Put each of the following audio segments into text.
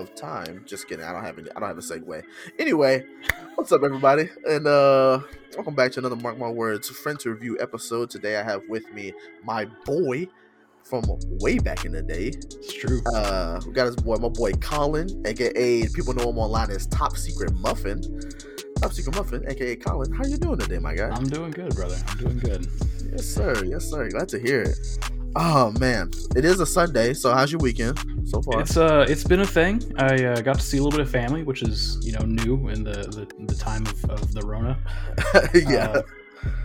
of time. Just kidding. I don't have any, I don't have a segue. Anyway, what's up, everybody? And uh welcome back to another Mark My Words Friends Review episode. Today I have with me my boy from way back in the day. It's true. Uh, we got his boy, my boy Colin, aka people know him online as Top Secret Muffin. Top Secret Muffin, aka Colin. How you doing today, my guy? I'm doing good, brother. I'm doing good. Yes, sir. Yes, sir. Glad to hear it. Oh man, it is a Sunday. So how's your weekend so far? It's uh, it's been a thing. I uh, got to see a little bit of family, which is you know new in the the, the time of, of the Rona. yeah. Uh,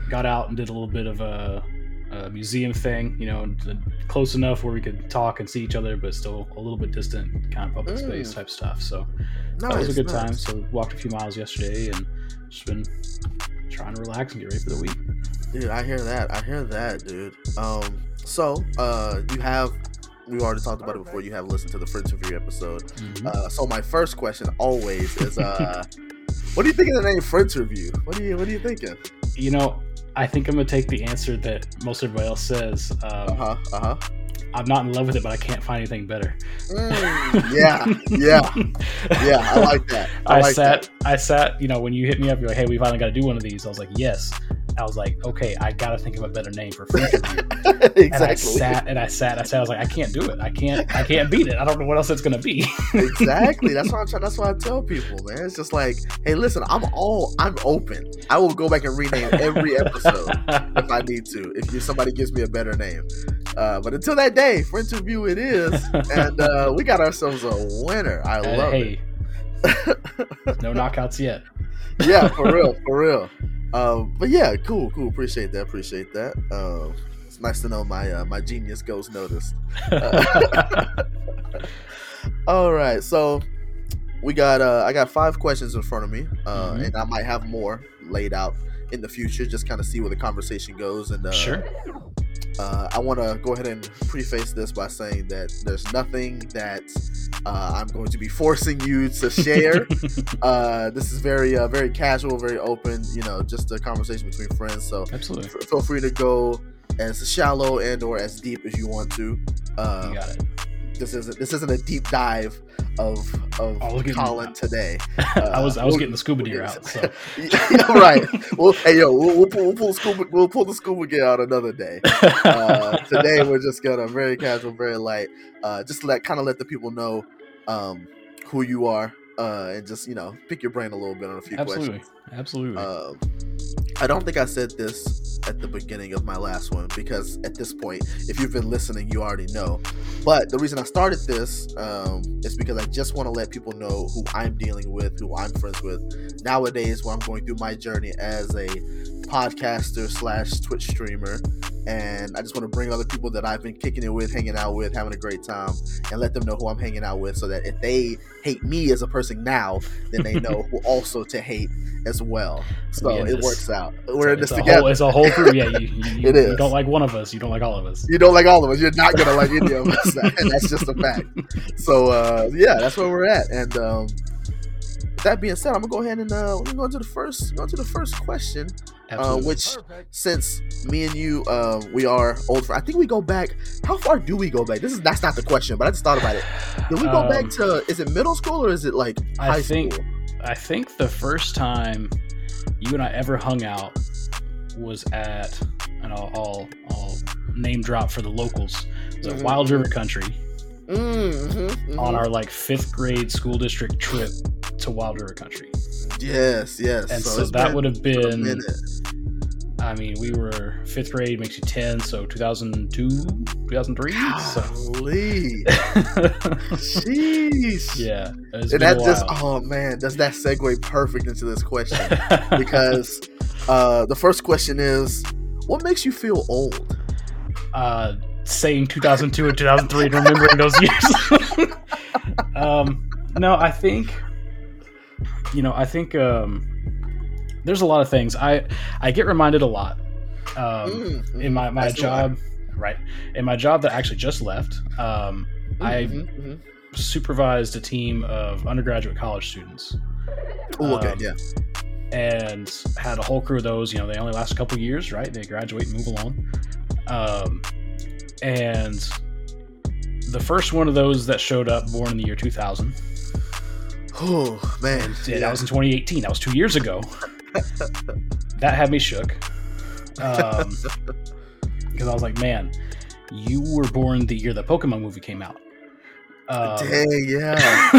got out and did a little bit of a, a museum thing. You know, close enough where we could talk and see each other, but still a little bit distant, kind of public Mm. space type stuff. So nice, that was a good nice. time. So walked a few miles yesterday and just been trying to relax and get ready for the week. Dude, I hear that. I hear that, dude. Um, so uh, you have we already talked about it before. You have listened to the Friends Review episode. Mhm. Uh, so my first question always is, uh, what do you think of the name Friends Review? What do you What are you thinking? you know, I think I'm gonna take the answer that most everybody else says. Uh Um, huh. Uh huh. I'm not in love with it, but I can't find anything better. Mm, yeah. Yeah. Yeah. I like that. I, I, like sat, I sat, you know, when you hit me up, you're like, "Hey, we finally got to do one of these." I was like, "Yes." I was like, "Okay, I got to think of a better name for Friends Review." that. And I sat and I sat. And I sat. I was like, "I can't do it. I can't. I can't beat it. I don't know what else it's gonna be." exactly. That's why I'm trying. That's why I tell people, man. It's just like, hey, listen, I'm all, I'm open. I will go back and rename every episode if I need to. If somebody gives me a better name, uh, but until that day, Friends Review it is, and uh, we got ourselves a winner. I Uh, love it. no knockouts yet. yeah, for real, for real. Um, but yeah, cool, cool. Appreciate that. Appreciate that. Um, it's nice to know my uh, my genius goes noticed. All right, so we got uh, I got five questions in front of me, uh, Mhm. and I might have more laid out in the future. Just kind of see where the conversation goes, and uh, sure. uh, I want to go ahead and preface this by saying that there's nothing that uh, I'm going to be forcing you to share. uh, this is very, uh, very casual, very open. You know, just a conversation between friends. So Absolutely. f- feel free to go as shallow and or as deep as you want to. Uh, You got it. This isn't this isn't a deep dive of of getting- Colin today. I was I was we'll- getting the scuba deer out. So Yeah, right. Well, hey yo, we'll, we'll, pull, we'll pull scuba we'll pull the scuba gear out another day. Uh, today we're just gonna very casual, very light. Uh, just let kind of let the people know um, who you are, uh, and just you know pick your brain a little bit on a few absolutely, questions. Absolutely. Um, I don't think I said this at the beginning of my last one because at this point, if you've been listening, you already know. But the reason I started this um, is because I just want to let people know who I'm dealing with, who I'm friends with nowadays when I'm going through my journey as a podcaster slash Twitch streamer. And I just want to bring other people that I've been kicking it with, hanging out with, having a great time, and let them know who I'm hanging out with so that if they hate me as a person now, then they know who also to hate as well. So in it works out. We're in this together. Whole, it's a whole crew. Yeah, you, you, you, It you is. don't like one of us. You don't like all of us. you don't like all of us. You're not gonna like any of us, and that's just a fact. So uh, yeah, that's where we're at. And um, with that being said, I'm gonna go ahead and uh, we're going to the first go to the first question, uh, Absolutely. which since me and you uh, we are old. fr- I think we go back. How far do we go back? This is that's not the question, but I just thought about it. Do we go back Um, to? Is it middle school or is it like I high think- school? I think the first time you and I ever hung out was at, and I'll, I'll, I'll name drop for the locals. It was at Mhm. Wild River Country Mm-hmm, on our like fifth grade school district trip to Wild River Country. Yes, yes. And so, it's that would have been. I mean, we were fifth grade makes you 10, so 2002, 2003. So, Golly. Sheesh. yeah. And that just oh man, does that segue perfect into this question? Because uh the first question is what makes you feel old? uh, saying 2002 and 2003 and remembering those years. um, no, I think, you know, I think um, there's a lot of things. I I get reminded a lot um, Mm, in my, my I. job, right? In my job that I actually just left, um, I Mhm, mhm. supervised a team of undergraduate college students. Okay, um, yeah. and had a whole crew of those. You know, they only last a couple years, right? They graduate and move along. Um, and the first one of those that showed up, born in the year 2000. Oh man, Yeah, that was in 2018. That was two years ago. that had me shook. Um, because I was like, man, you were born the year the Pokemon movie came out. Um, Dang, yeah,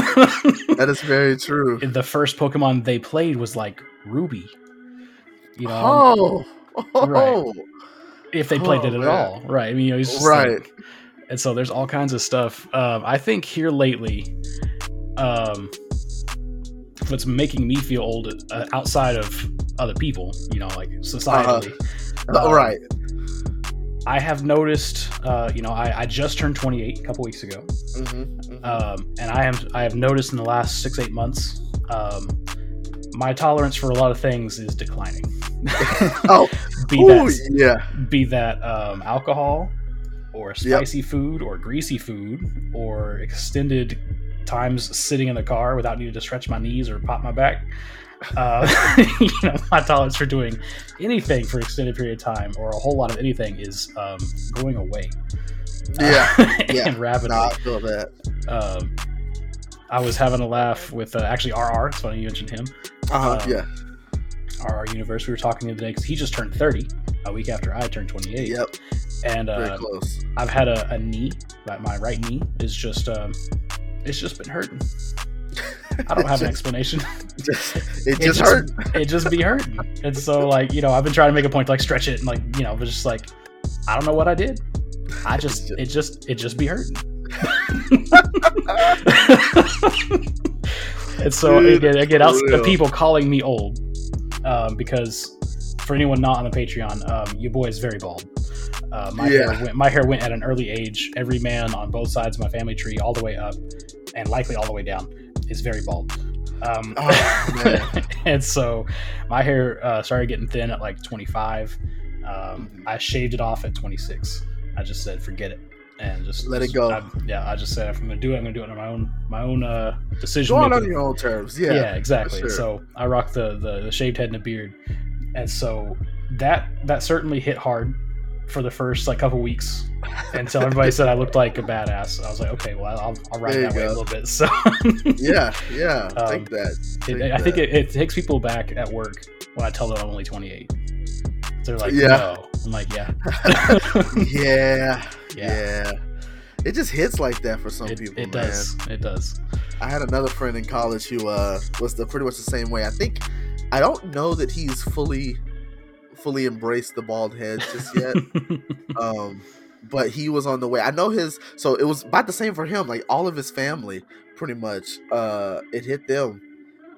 that is very true. the first Pokemon they played was like Ruby. You know, Oh, oh, Right. if they played oh, it at man. all, right? I mean, you know, right. like- and so there's all kinds of stuff. Um, I think here lately, um, what's making me feel old uh, outside of other people, you know, like societally. Oh, um, right. I have noticed, uh, you know, I, I just turned 28 a couple weeks ago, Mm-hmm, um, and I have I have noticed in the last six eight months, um, my tolerance for a lot of things is declining. Oh, be Ooh, that yeah. be that um, alcohol or Yep. spicy food or greasy food or extended times sitting in the car without needing to stretch my knees or pop my back. Uh, you know, my tolerance for doing anything for extended period of time or a whole lot of anything is um, going away. Yeah, Uh, yeah. and rapidly. I feel that. Um, I was having a laugh with uh, actually RR. It's funny you mentioned him. Uh-huh, Um, yeah. RR Universe. We were talking the other day because he just turned 30 a week after I turned 28. Yep. And Very uh, close. I've had a, a knee, my, my right knee is just, um, it's just been hurting. I don't have an explanation. Just, it It just just- hurt. it just be hurting. And so, like, you know, I've been trying to make a point to like stretch it and like, you know, but just like, I don't know what I did. I just, it just, it just be hurting. and so Dude, again, again, for outs- the people calling me old, um, because for anyone not on the Patreon, um, your boy is very bald. Uh, my Yeah. hair went, my hair went at an early age. Every man on both sides of my family tree, all the way up, and likely all the way down, is very bald. Um, Oh, and so my hair uh, started getting thin at like 25. Um, Mhm. I shaved it off at 26. I just said, forget it, and just Let it go. I, yeah, I just said, if I'm gonna do it, I'm gonna do it on my own, my own uh, decision. Go on on your own terms. Yeah, Yeah. exactly. sure. So I rock the, the the shaved head and the beard, and so that that certainly hit hard for the first like couple weeks until everybody said I looked like a badass. I was like, okay, well, I'll, I'll ride that way a little bit. So yeah, yeah. Um, Take that. it, Take I think it, it takes people back at work when I tell them I'm only 28. They're like, Yeah. no. I'm like, yeah, yeah, yeah. yeah. It just hits like that for some It, people, it man. does. It does. I had another friend in college who uh, was the pretty much the same way. I think I don't know that he's fully fully embraced the bald head just yet. um, but he was on the way. I know his. So it was about the same for him. Like all of his family, pretty much. Uh, it hit them.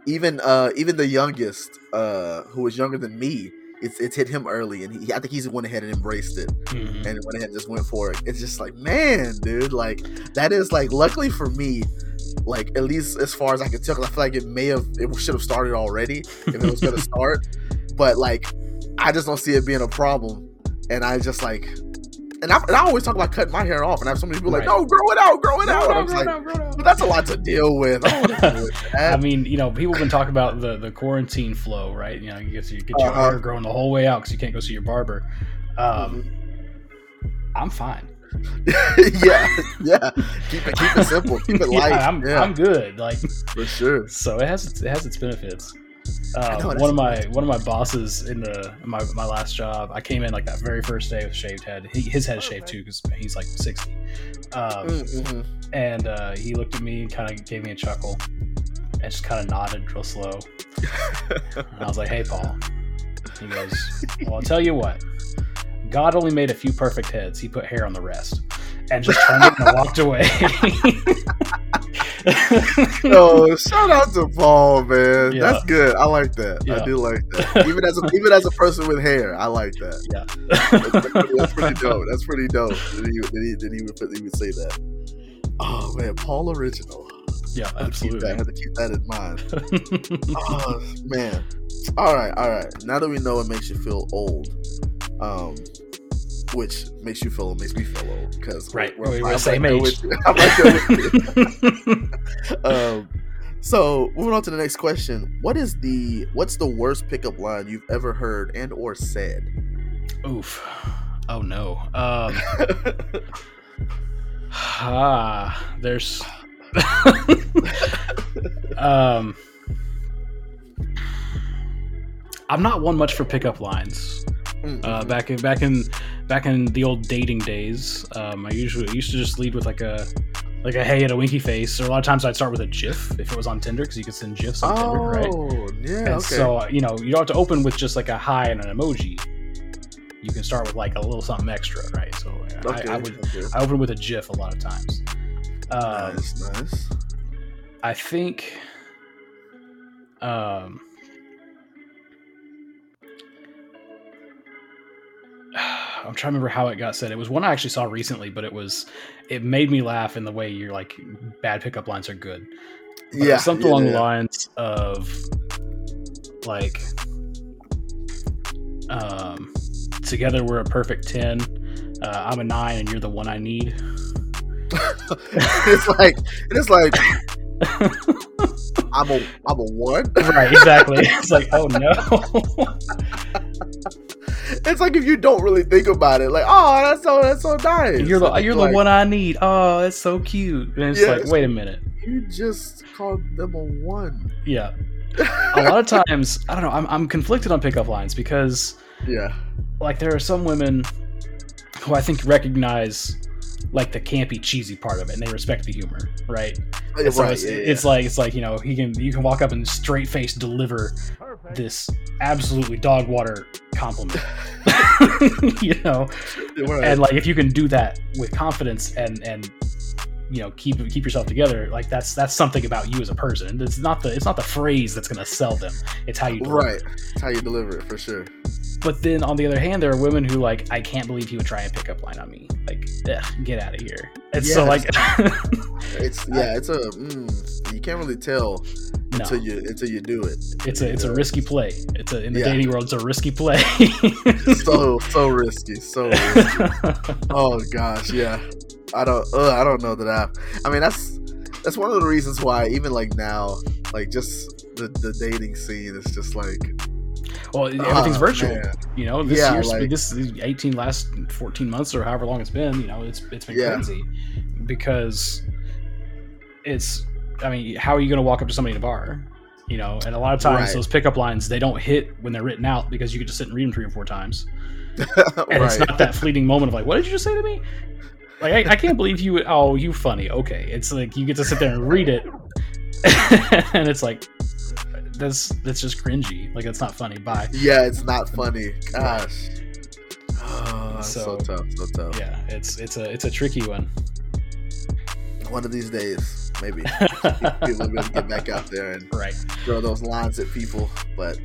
Even uh, even the youngest, uh, who was younger than me, it's it's hit him early, and he, I think he's went ahead and embraced it Mhm. and went ahead and just went for it. It's just like, man, dude, like that is like, luckily for me, like at least as far as I can tell, 'cause I feel like it may have, it should have started already if it was gonna start, but like, I just don't see it being a problem, and I just like. And I, and I always talk about cutting my hair off, and I have so many people like, Right. "No, grow it out, grow it out." Just Grow like, down, grow down. but that's a lot to deal with. I don't want to deal with I mean, you know, people have been talking about the, the quarantine flow, right? You know, you get, you get your Uh-huh. hair growing the whole way out because you can't go see your barber. Um, Mm-hmm. I'm fine. yeah, yeah. Keep it, keep it simple. Keep it light. yeah, I'm, yeah, I'm good. Like, for sure. so it has it has its benefits. I Um, one of my one of my bosses in the in my my last job, I came in like that very first day with shaved head. He, his head is shaved too because he's like sixty. Um, Mm-hmm. and uh, he looked at me, kind of gave me a chuckle, and just kind of nodded real slow. And I was like, "Hey, Paul." He goes, "Well, I'll tell you what. God only made a few perfect heads. He put hair on the rest." And just turned it and walked away. Yo, shout out to Paul, man. Yeah. That's good. I like that. Yeah. I do like that. Even as a even as a person with hair, I like that. yeah. That's pretty, that's pretty dope. That's pretty dope. That he, that he, he, would, put- he would say that. Oh man, Paul original. yeah, I had to keep that. I absolutely. had to keep that in mind. Oh man. All right, all right. Now that we know it makes you feel old, um, which makes you feel makes me feel old because Right, we're, we're the I'm same right age. I'm right there with you. um, so moving on to the next question: What is the what's the worst pickup line you've ever heard and or said? Oof. Oh no. Um, Ah, there's. um, I'm not one much for pickup lines. Mm, Uh, back in back in back in the old dating days, um, I usually I used to just lead with like a like a hey and a winky face, or a lot of times I'd start with a GIF if it was on Tinder because you could send GIFs on Tinder, right? Oh, yeah. And Okay. so you know you don't have to open with just like a hi and an emoji. You can start with like a little something extra, right? So okay. I, I would okay. I open with a GIF a lot of times. Um, nice, nice. I think um I'm trying to remember how it got said. It was one I actually saw recently, but it was it made me laugh in the way you're like bad pickup lines are good. But Yeah. something yeah, along yeah. the lines of like um together we're a perfect 10 uh, i'm a 9 and you're the one i need it's like it's like I'm a I'm a one. right exactly it's like oh no It's like if you don't really think about it, like oh that's so that's so nice. you're the you're it's the one i need oh that's so cute and it's like Yes. wait a minute You just called them a one. yeah a lot of times i don't know I'm, I'm conflicted on pickup lines because yeah. like there are some women who i think recognize like the campy cheesy part of it and they respect the humor right And so right. it's, yeah, it's like it's like you know he can you can walk up and straight face deliver this absolutely dog water compliment you know. Right. and like if you can do that with confidence and and you know keep keep yourself together like that's that's something about you as a person it's not the it's not the phrase that's going to sell them it's how you deliver it. right. It's how you deliver it for sure. but then on the other hand there are women who like i can't believe he would try and pick up line on me like ugh, get out of here and so like It's yeah. It's a mm, you can't really tell no until you until you do it. it's a it's a risky play it's a in the Yeah. dating world it's a risky play so so risky. So risky. oh gosh, yeah. I don't. Uh, I don't know that I. I mean, that's that's one of the reasons why even like now, like just the the dating scene is just like well everything's oh, virtual man. you know this Yeah, year's like- this 18 last 14 months or however long it's been you know it's it's been Yeah. crazy because it's i mean how are you going to walk up to somebody in a bar you know and a lot of times Right. those pickup lines they don't hit when they're written out because you could just sit and read them three or four times and it's not that fleeting moment of like what did you just say to me like I, I can't believe you oh you funny okay it's like you get to sit there and read it and it's like that's that's just cringy like that's not funny bye Yeah, it's not funny. Gosh. Oh, so, So- tough, so tough. yeah it's it's a it's a tricky one One of these days, maybe people will be able to get back out there and right throw those lines at people. But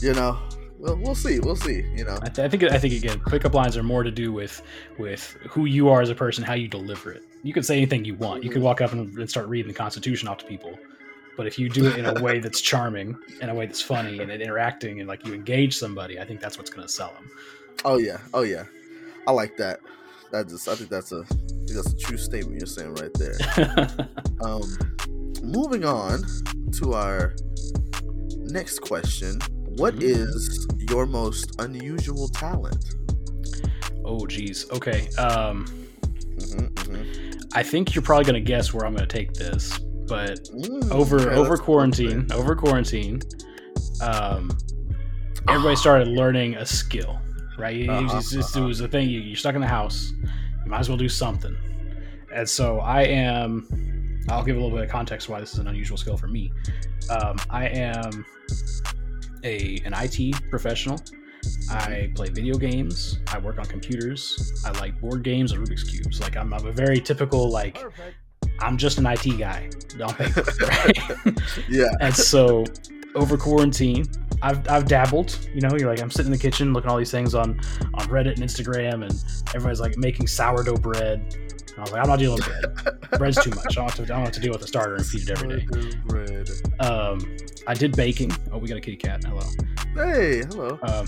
you know, we'll we'll see. We'll see. You know. I, th- I think I think again pickup lines are more to do with with who you are as a person how you deliver it you can say anything you want you could walk up and, and start reading the constitution off to people but if you do it in a way that's charming in a way that's funny and interacting and like you engage somebody i think that's what's going to sell them Oh yeah. Oh yeah. I like that. That just. I think that's a. I think that's a true statement you're saying right there. Um, moving on to our next question. What Mhm. is your most unusual talent? oh geez. Okay um hmm hmm i think you're probably going to guess where i'm going to take this but Mm, over okay, over quarantine over quarantine um everybody started learning a skill right? It, was Uh-huh, it uh-huh. was a thing you, you're stuck in the house you might as well do something. And so i am i'll give a little bit of context why this is an unusual skill for me. Um, i am a an it professional I play video games. I work on computers. I like board games and Rubik's cubes. Like I'm, I'm a very typical like I'm just an IT guy on paper, right? Yeah. and so over quarantine, I've, I've dabbled. You know, you're like I'm sitting in the kitchen looking at all these things on on Reddit and Instagram, and everybody's like making sourdough bread. I was like, I'm not dealing with bread. Bread's too much. I don't, have to, I don't have to deal with a starter and feed it every day. Bread. Um, I did baking. Oh, we got a kitty cat. Hello. Hey, hello. Um,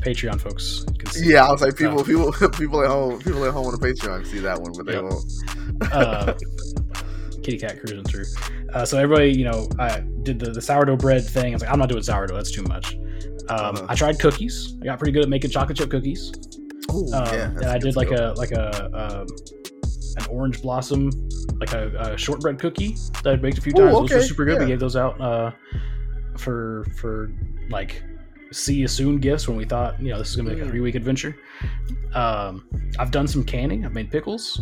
Patreon folks can see. Yeah, I was like, people, Uh, people, people at home, people at home on the Patreon see that one, but they Yep. won't. uh, kitty cat cruising through. Uh, so everybody, you know, I did the, the sourdough bread thing. I was like, I'm not doing sourdough. That's too much. Um, Uh-huh. I tried cookies. I got pretty good at making chocolate chip cookies. Ooh, Um, yeah, and I did like a like a um, an orange blossom, like a, a shortbread cookie that I baked a few Ooh, times. Those okay, were super good. We gave those out uh, for for like see you soon gifts when we thought you know this is gonna be like a Mm. three week adventure. Um, I've done some canning. I've made pickles.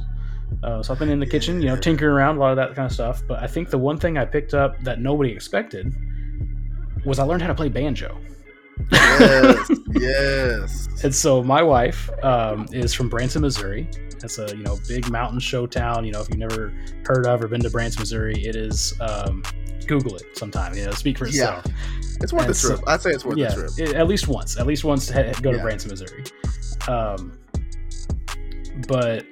Uh, so I've been in the kitchen, you know, tinkering around a lot of that kind of stuff. But I think the one thing I picked up that nobody expected was I learned how to play banjo. Yes, yes. And so my wife um, is from Branson, Missouri. It's a you know big mountain show town. You know if you've never heard of or been to Branson, Missouri, it is. Um, Google it sometime. You know, speak for Yeah. itself. It's worth And the trip. so- I'd say it's worth yeah, the trip. i- at least once. At least once to go to Yeah. Branson, Missouri. Um, but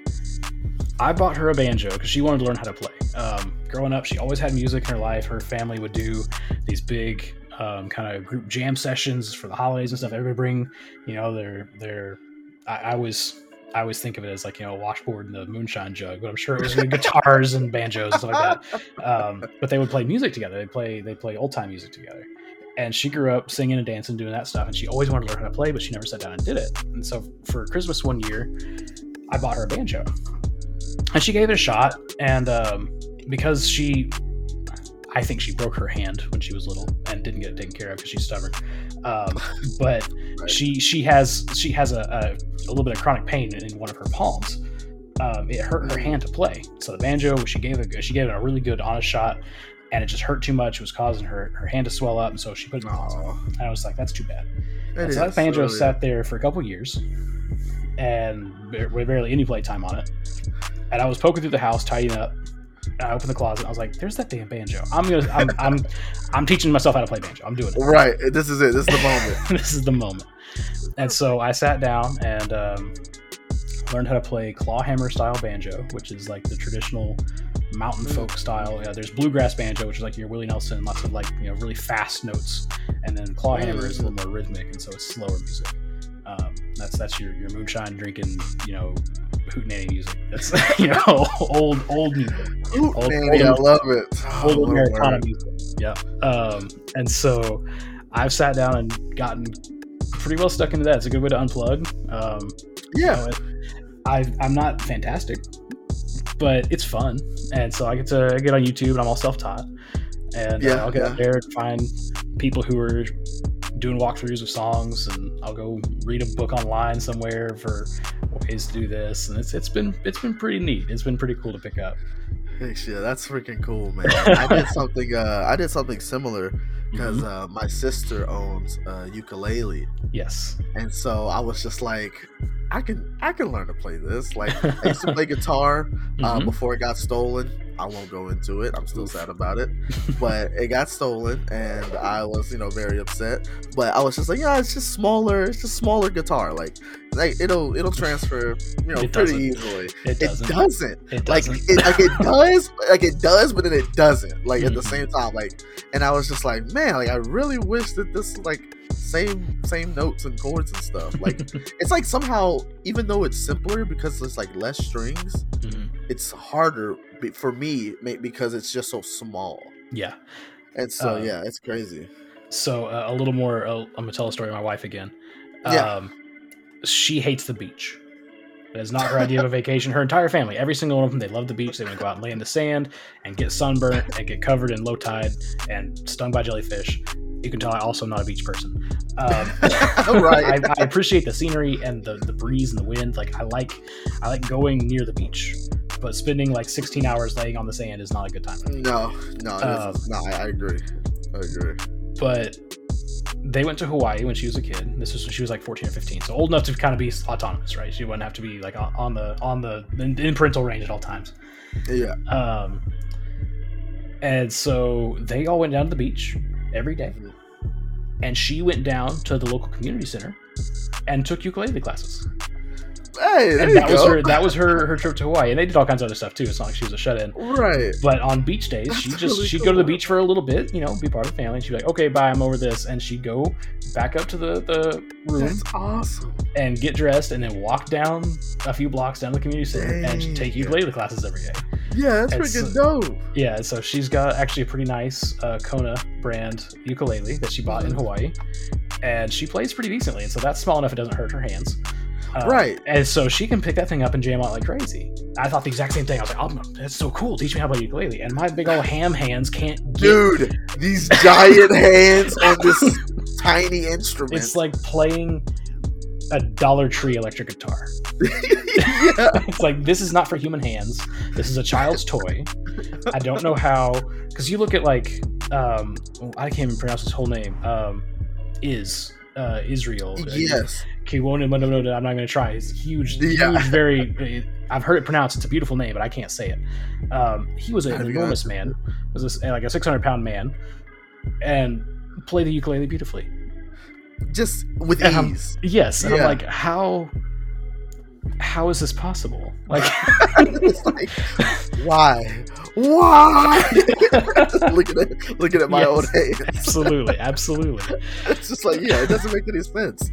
I bought her a banjo because she wanted to learn how to play. Um, growing up, she always had music in her life. Her family would do these big um, kind of group jam sessions for the holidays and stuff. Everybody bring, you know, their their. I, I always I always think of it as like you know a washboard and the moonshine jug, but I'm sure it was guitars and banjos and stuff like that. Um, but they would play music together. They play they play old time music together. And she grew up singing and dancing, doing that stuff, and she always wanted to learn how to play, but she never sat down and did it. And so for Christmas one year, I bought her a banjo, and she gave it a shot. And um, because she, I think she broke her hand when she was little and didn't get it taken care of because she's stubborn. Um, but Right. she she has she has a, a, a little bit of chronic pain in one of her palms. Um, it hurt her hand to play. So the banjo, she gave it she gave it a really good honest shot, and it just hurt too much. It was causing her her hand to swell up, and so she put it in And I was like, that's too bad. it And so that banjo really. sat there for a couple years, and barely any play time on it. And I was poking through the house, tidying up. I opened the closet. I was like, "There's that damn banjo. I'm gonna, I'm, I'm, I'm teaching myself how to play banjo. I'm doing it. Right. This is it. This is the moment. this is the moment." And so I sat down and um, learned how to play clawhammer style banjo, which is like the traditional mountain Mm. folk style. Yeah, there's bluegrass banjo, which is like your Willie Nelson, lots of like you know really fast notes, and then clawhammer is a little more rhythmic, and so it's slower music. That's that's your your moonshine drinking, you know, hootenanny music. That's you know old old music, Ooh, Old- I love it. Oh, old Americana word. music. Yeah. Um, and so I've sat down and gotten pretty well stuck into that. It's a good way to unplug. Um, you Yeah. know, I, I'm not fantastic, but it's fun, and so I get to get on YouTube, and I'm all self-taught, and uh, Yeah, I'll get yeah. there and find people who are doing walkthroughs of songs, and I'll go read a book online somewhere for ways to do this, and it's it's been it's been pretty neat. It's been pretty cool to pick up. Hey, shit, that's freaking cool, man. I did something. Uh, I did something similar because Mhm. uh, my sister owns a ukulele, Yes. and so I was just like, I can, I can learn to play this. Like, I used to play guitar uh, Mhm. before it got stolen. I won't go into it. I'm still sad about it, but it got stolen, and I was, you know, very upset. But I was just like, yeah, it's just smaller. It's just smaller guitar. Like, like it'll, it'll transfer, you know, It pretty doesn't. easily. It It doesn't. doesn't It like doesn't. it, like it does like it does but then it doesn't like at the Mhm. same time like and i was just like man like i really wish that this like same same notes and chords and stuff like it's like somehow even though it's simpler because it's like less strings Mhm. It's harder for me because it's just so small Yeah. and so Um, yeah it's crazy So uh, a little more. Uh, I'm gonna tell a story of my wife again. Yeah. Um, she hates the beach. Is not her idea of a vacation. Her entire family, every single one of them, they love the beach. They want to go out and lay in the sand and get sunburnt and get covered in low tide and stung by jellyfish. You can tell I also am not a beach person. Um, Right. I, I appreciate the scenery and the, the breeze and the wind. Like I like I like going near the beach, but spending like 16 hours laying on the sand is not a good time. no no Um, no I, agree i agree but they went to Hawaii when she was a kid. This was when she was like 14 or 15, so old enough to kind of be autonomous, right? She wouldn't have to be like on the on the in, in parental range at all times. yeah Um, and so they all went down to the beach every day, Mhm. and she went down to the local community center and took ukulele classes. Hey And that was go her that was her her trip to Hawaii, and they did all kinds of other stuff too. It's not like she was a shut in. right But on beach days, That's she just really she'd go to the beach for a little bit, you know, be part of the family. And she'd be like, "Okay, bye, I'm over this," and she'd go back up to the the room that's awesome and get dressed, and then walk down a few blocks down the community center and Dang. take ukulele classes every day. yeah that's It's, freaking dope Yeah, so she's got actually a pretty nice uh, Kona brand ukulele that she bought in. Hawaii, and she plays pretty decently. And so that's small enough it doesn't hurt her hands. Uh, Right. And so she can pick that thing up and jam out like crazy. I thought the exact same thing. I was like, oh, that's so cool. Teach me how to play ukulele. And my big old ham hands can't get. Dude, these giant hands on this tiny instrument. It's like playing a Dollar Tree electric guitar. it's like this is not for human hands. This is a child's toy. I don't know how because you look at like um I can't even pronounce his whole name. Um is uh Israel. Yes. I'm not going to try. It's huge, Yeah. huge, very. I've heard it pronounced. It's a beautiful name, but I can't say it. Um, he was an enormous man. Was this like a 600 pound man, and played the ukulele beautifully. Just with And I'm- ease. Yes, and Yeah. I'm like, how? How is this possible? Like, like, why? Why? looking at looking at my Yes. own hands. absolutely, absolutely. It's just like, yeah, it doesn't make any sense.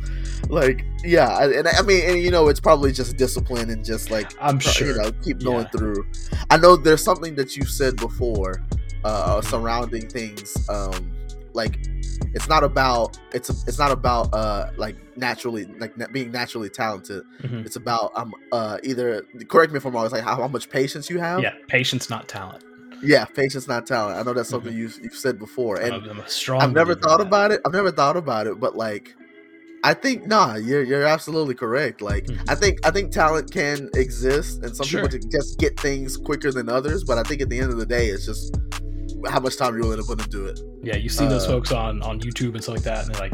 Like, yeah, and I mean, and you know, it's probably just discipline and just like I'm sure. you know keep going Yeah. through. I know there's something that you said before uh, surrounding things. Um, like it's not about it's it's not about uh like naturally like being naturally talented. Mhm. It's about um uh either correct me if I'm wrong. It's like how, how much patience you have. Yeah, patience, not talent. yeah, patience not talent. I know that's something you've you've said before, and I'm, a strong. I've never thought about it. I've never thought about it, but like, I think nah, you're you're absolutely correct. Like, Mhm. I think I think talent can exist, and some Sure. people just get things quicker than others. But I think at the end of the day, it's just how much time you're willing to put into it. Yeah, you see those Uh, folks on on YouTube and stuff like that, and they're like,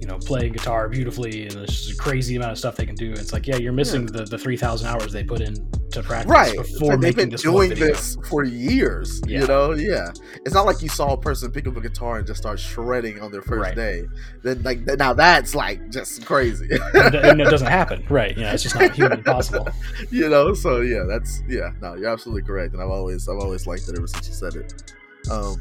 you know, playing guitar beautifully, and there's just a crazy amount of stuff they can do. It's like, yeah, you're missing the the three thousand hours they put in to practice Right. Before like they've been this doing this for years. Yeah. You know, yeah. It's not like you saw a person pick up a guitar and just start shredding on their first Right. day. Then like now that's like just crazy. and, and it doesn't happen, right? You know, it's just not humanly possible. you know so yeah that's yeah no you're absolutely correct and i've always i've always liked it ever since you said it um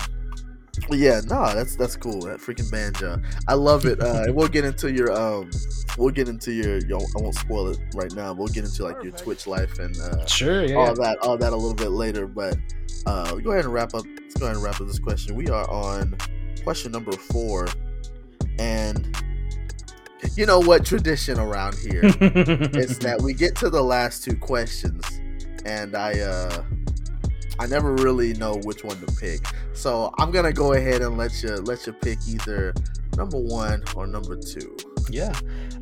yeah nah, that's that's cool that freaking banjo. I love it uh and we'll get into your um we'll get into your, your i won't spoil it right now we'll get into like your twitch life and uh Sure, yeah. all that all that a little bit later but uh go ahead and wrap up let's go ahead and wrap up this question. We are on question number four and you know what tradition around here is that we get to the last two questions and i uh i never really know which one to pick. So i'm gonna go ahead and let you let you pick either number one or number two. Yeah.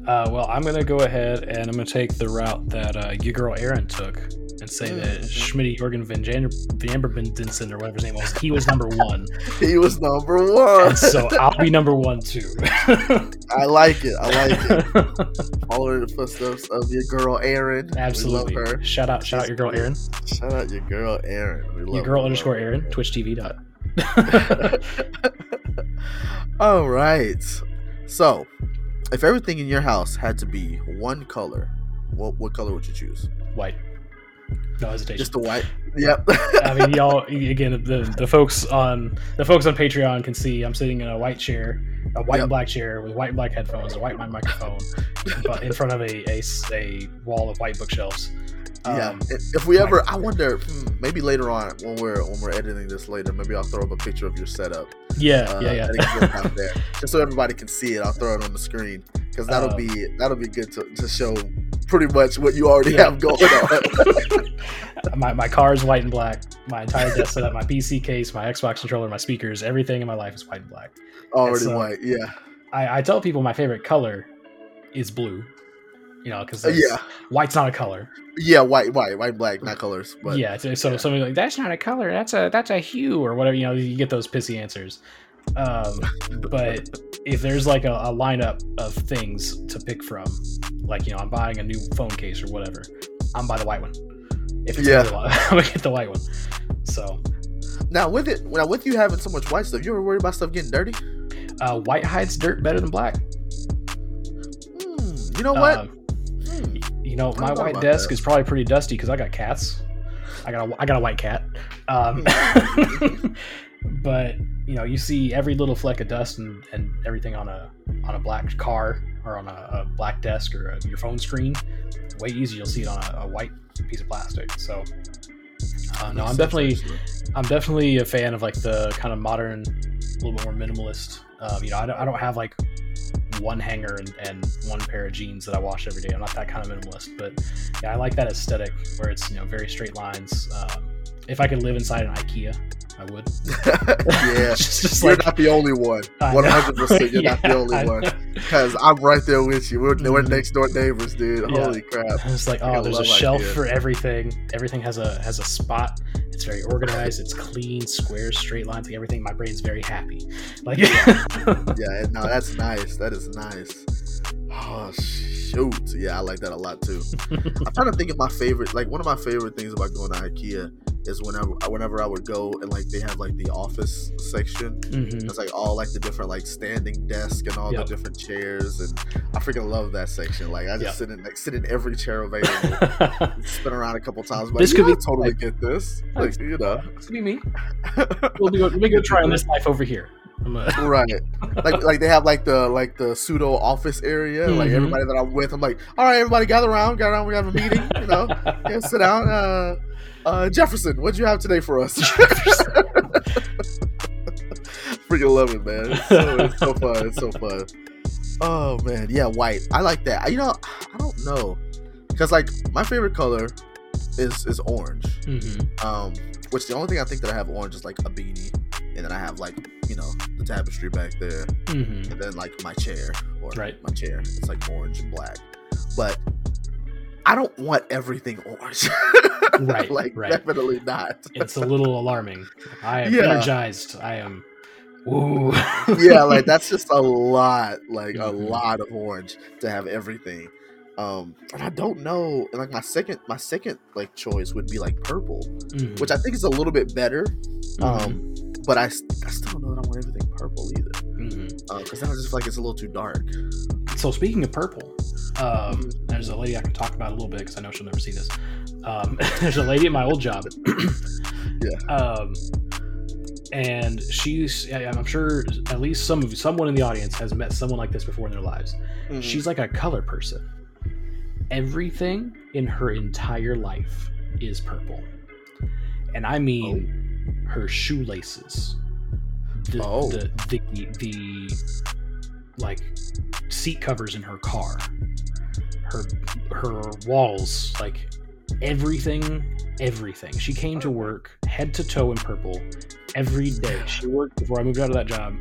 Uh, well, I'm to go ahead and I'm to take the route that uh, your girl Aaron took and say that. Schmidt Jorgen Van Jan- Vanderbendensen or whatever his name was, he was number one. he was number one And so I'll be number one too. i like it i like it follow in the footsteps of your girl Erin. Absolutely. we love her Shout out, shout out your girl Aaron. shout out your girl Erin. we love Your girl her, underscore Aaron, Twitch TV dot. all right so if everything in your house had to be one color what what color would you choose White. No hesitation. Just the white. Yep. I mean, y'all again. The the folks on the folks on Patreon can see I'm sitting in a white chair, a white Yep. and black chair with white and black headphones, a white mic microphone, but in front of a, a, a wall of white bookshelves. Yeah. Um, If we ever, I wonder, hmm, maybe later on when we're when we're editing this later, maybe I'll throw up a picture of your setup. yeah, uh, yeah, yeah. there, just so everybody can see it. I'll throw it on the screen because that'll Um, be that'll be good to, to show pretty much what you already Yeah. have going on. my my car is white and black. My entire desk setup, my PC case, my Xbox controller, my speakers, everything in my life is white and black. already uh, white. Yeah. I, I tell people my favorite color is blue. You know, because Uh, yeah. white's not a color. Yeah. White. White. White. Black. Not colors. But yeah, so, so yeah. somebody like that's not a color, that's a that's a hue or whatever. You know, you get those pissy answers. Um, but if there's like a, a lineup of things to pick from, like you know, I'm buying a new phone case or whatever, I'm buy the white one. If it's Yeah. I'm gonna get the white one. So now with it, now with you having so much white stuff, you ever worried about stuff getting dirty? uh, white hides dirt better than black. Hmm, you know what? Um. You know, my white desk that. is probably pretty dusty because I got cats. I got a, I got a white cat. Um, but you know, you see every little fleck of dust and, and everything on a on a black car or on a, a black desk or a, your phone screen. Way easier, you'll see it on a, a white piece of plastic. So, uh, no, I'm definitely. I'm definitely a fan of like the kind of modern, a little bit more minimalist. Um, you know, I don't, I don't have like one hanger and, and one pair of jeans that I wash every day. I'm not that kind of minimalist, but yeah, I like that aesthetic where it's you know very straight lines. Um, if I could live inside an IKEA, I would. yeah, Just- just you're like- not the only one. I One know. hundred percent, you're not the only I one. Because I'm right there with you. We're, we're Mhm. next door neighbors, dude. Yeah. Holy crap! It's like, oh, there's a shelf IKEA. for everything. Everything has a has a spot. It's very organized. It's clean, squares, straight lines, like everything. My brain's very happy. Like, Yeah, yeah no, that's nice. That is nice. Oh shoot, yeah, I like that a lot too. I'm trying to think of my favorite. Like one of my favorite things about going to IKEA is whenever whenever I would go and like they have like the office section. Mhm. It's like all like the different like standing desk and all Yep. the different chairs, and I freaking love that section. Like I just Yep. sit in like sit in every chair available. spin around a couple times. But This could be- totally get this. Like you know, This could be me. We'll let me go try on this life over here. Right? Like like they have like the like the pseudo office area. Like Mhm. everybody that I'm with, I'm like, all right, everybody gather around, gather around. We have a meeting. You know, yeah, sit down. Uh, uh, Jefferson, what'd you have today for us? Freaking love it, man. It's so, it's so fun. It's so fun. Oh man, yeah, white. I like that. You know, I don't know, cause like my favorite color is is orange. Mhm. Um, which the only thing I think that I have orange is like a beanie, and then I have like you know the tapestry back there, Mhm. and then like my chair or Right. my chair. It's like orange and black, but I don't want everything orange. Right, like right. definitely not. It's a little alarming. I am Yeah. energized. I am. Ooh. yeah, like that's just a lot, like a Mhm. lot of orange to have everything. Um, and I don't know. And like my second, my second like choice would be like purple, Mhm. which I think is a little bit better. Um, but I, I still don't know that I want everything purple either. Because then I just feel like it's a little too dark. So speaking of purple, um, there's a lady I can talk about a little bit because I know she'll never see this. Um, there's a lady at my old job. Yeah. Um, and she's, I'm sure at least some of someone in the audience has met someone like this before in their lives. Mm-hmm. She's like a color person. Everything in her entire life is purple, and I mean her shoelaces, the, Oh. the the the like seat covers in her car, her her walls, like everything, everything. She came to work head to toe in purple every day. She worked before I moved out of that job.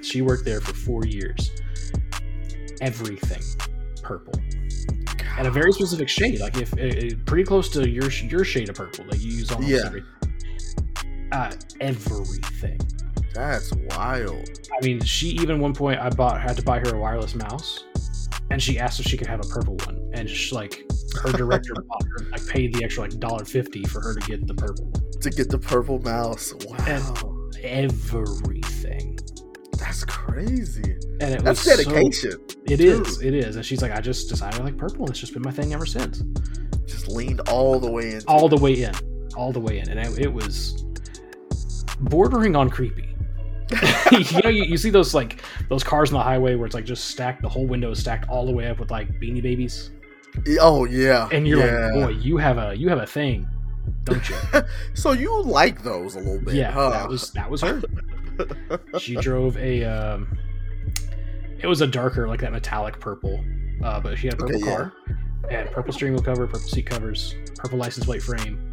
she worked there for four years. Everything purple and a very specific shade, like if uh, pretty close to your your shade of purple that you use almost Yeah. every. Uh, everything. That's wild. I mean, she even one point I bought had to buy her a wireless mouse, and she asked if she could have a purple one, and she, like her director bought her like paid the extra like dollar fifty for her to get the purple. one. To get the purple mouse. Wow. Everything, That's crazy. and it That's was dedication. So, it is, it is, and she's like, I just decided I like purple. and It's just been my thing ever since. Just leaned all the way in. all it. the way in, all the way in, and it, it was bordering on creepy. you know, you, you see those like those cars on the highway where it's like just stacked, the whole window is stacked all the way up with like Beanie Babies, Oh yeah. and you're yeah. like, boy, you have a you have a thing, don't you? So you like those a little bit? yeah, huh? that was that was her. She drove a, um, it was a darker like that metallic purple, uh, but she had a purple Okay, yeah. car, and purple steering wheel cover, purple seat covers, purple license plate frame.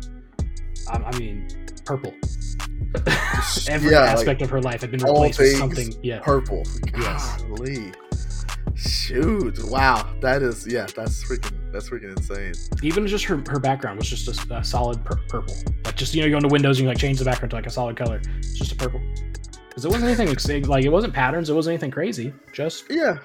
Um, I mean, purple. Every Yeah, like, aspect of her life had been replaced with something. Yeah, purple. Yes. Shoot! Wow, that is yeah, that's freaking that's freaking insane. even just her her background was just a, a solid pur- purple. Like just you know, you go into Windows and you like change the background to like a solid color. It's just a purple. Because it wasn't anything like it wasn't patterns. It wasn't anything crazy. Just Yeah,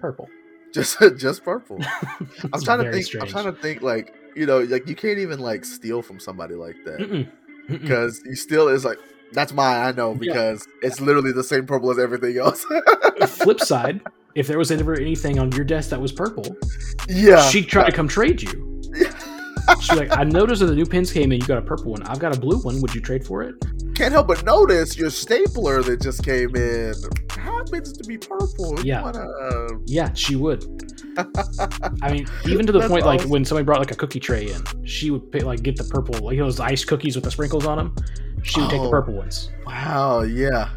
purple. just just purple. I'm trying to think. I'm trying to think like you know like you can't even like steal from somebody like that because you still is like that's mine. I know Yeah. because it's literally the same purple as everything else. Flip side, if there was ever anything on your desk that was purple, yeah, she'd try to come trade you. She's like, I noticed that the new pins came in. You got a purple one. I've got a blue one. Would you trade for it? can't help but notice your stapler that just came in happens to be purple. You Yeah. wanna, uh, Yeah, she would. I mean, even to the That's point like when somebody brought like a cookie tray in, she would pay, like get the purple, like those iced cookies with the sprinkles on them. She would take the Oh. purple ones. wow, yeah,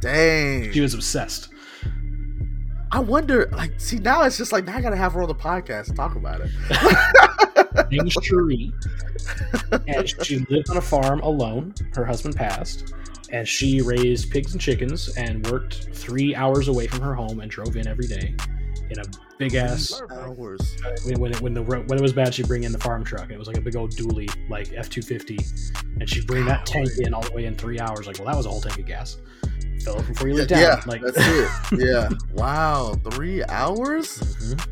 dang. She was obsessed. I wonder, like, see now it's just like now I gotta have her on the podcast and talk about it. Named Cherie, and she lived on a farm alone. Her husband passed, and she raised pigs and chickens and worked three hours away from her home and drove in every day in a big ass. Hours. When when it, when the ro- when it was bad, she'd bring in the farm truck. And it was like a big old dually, like F two fifty, and she'd bring that tank in all the way in three hours. Like, well, that was a whole tank of gas. Fill it before you leave town. Yeah, like that's it. Yeah. wow, three hours? Mhm.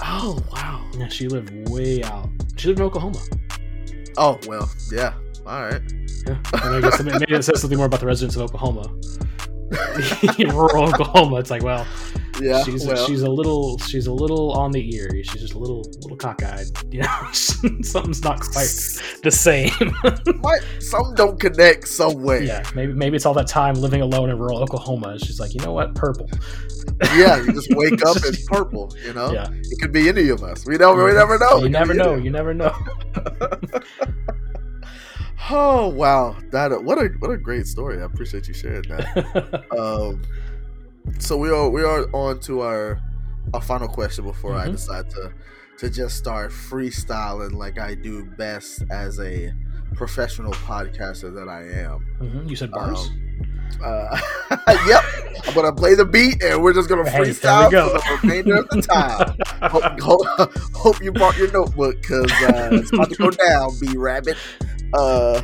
Oh wow. Yeah, she lived way out. She lived in Oklahoma. Oh well, yeah. All right. Yeah, and I guess maybe it says something more about the residents of Oklahoma. rural Oklahoma, it's like, well, Yeah. she's well, she's a little she's a little on the ear. She's just a little little cockeyed. You know, something's not quite the same. what? Some don't connect some way. yeah, maybe maybe it's all that time living alone in rural Oklahoma. She's like, you know what, purple. Yeah, you just wake up and purple. You know, Yeah, it could be any of us. We don't. We never know. You never know. You never know. Oh wow, that what a what a great story. I appreciate you sharing that. um, so we are we are on to our our final question before I Mhm. decide to to just start freestyling like I do best as a professional podcaster that I am. Mhm, You said bars. Um, uh, yep, I'm gonna play the beat and we're just gonna Hey, freestyle for the remainder of the time. hope, hope, hope you brought your notebook because uh, it's about to go down, B Rabbit. Uh,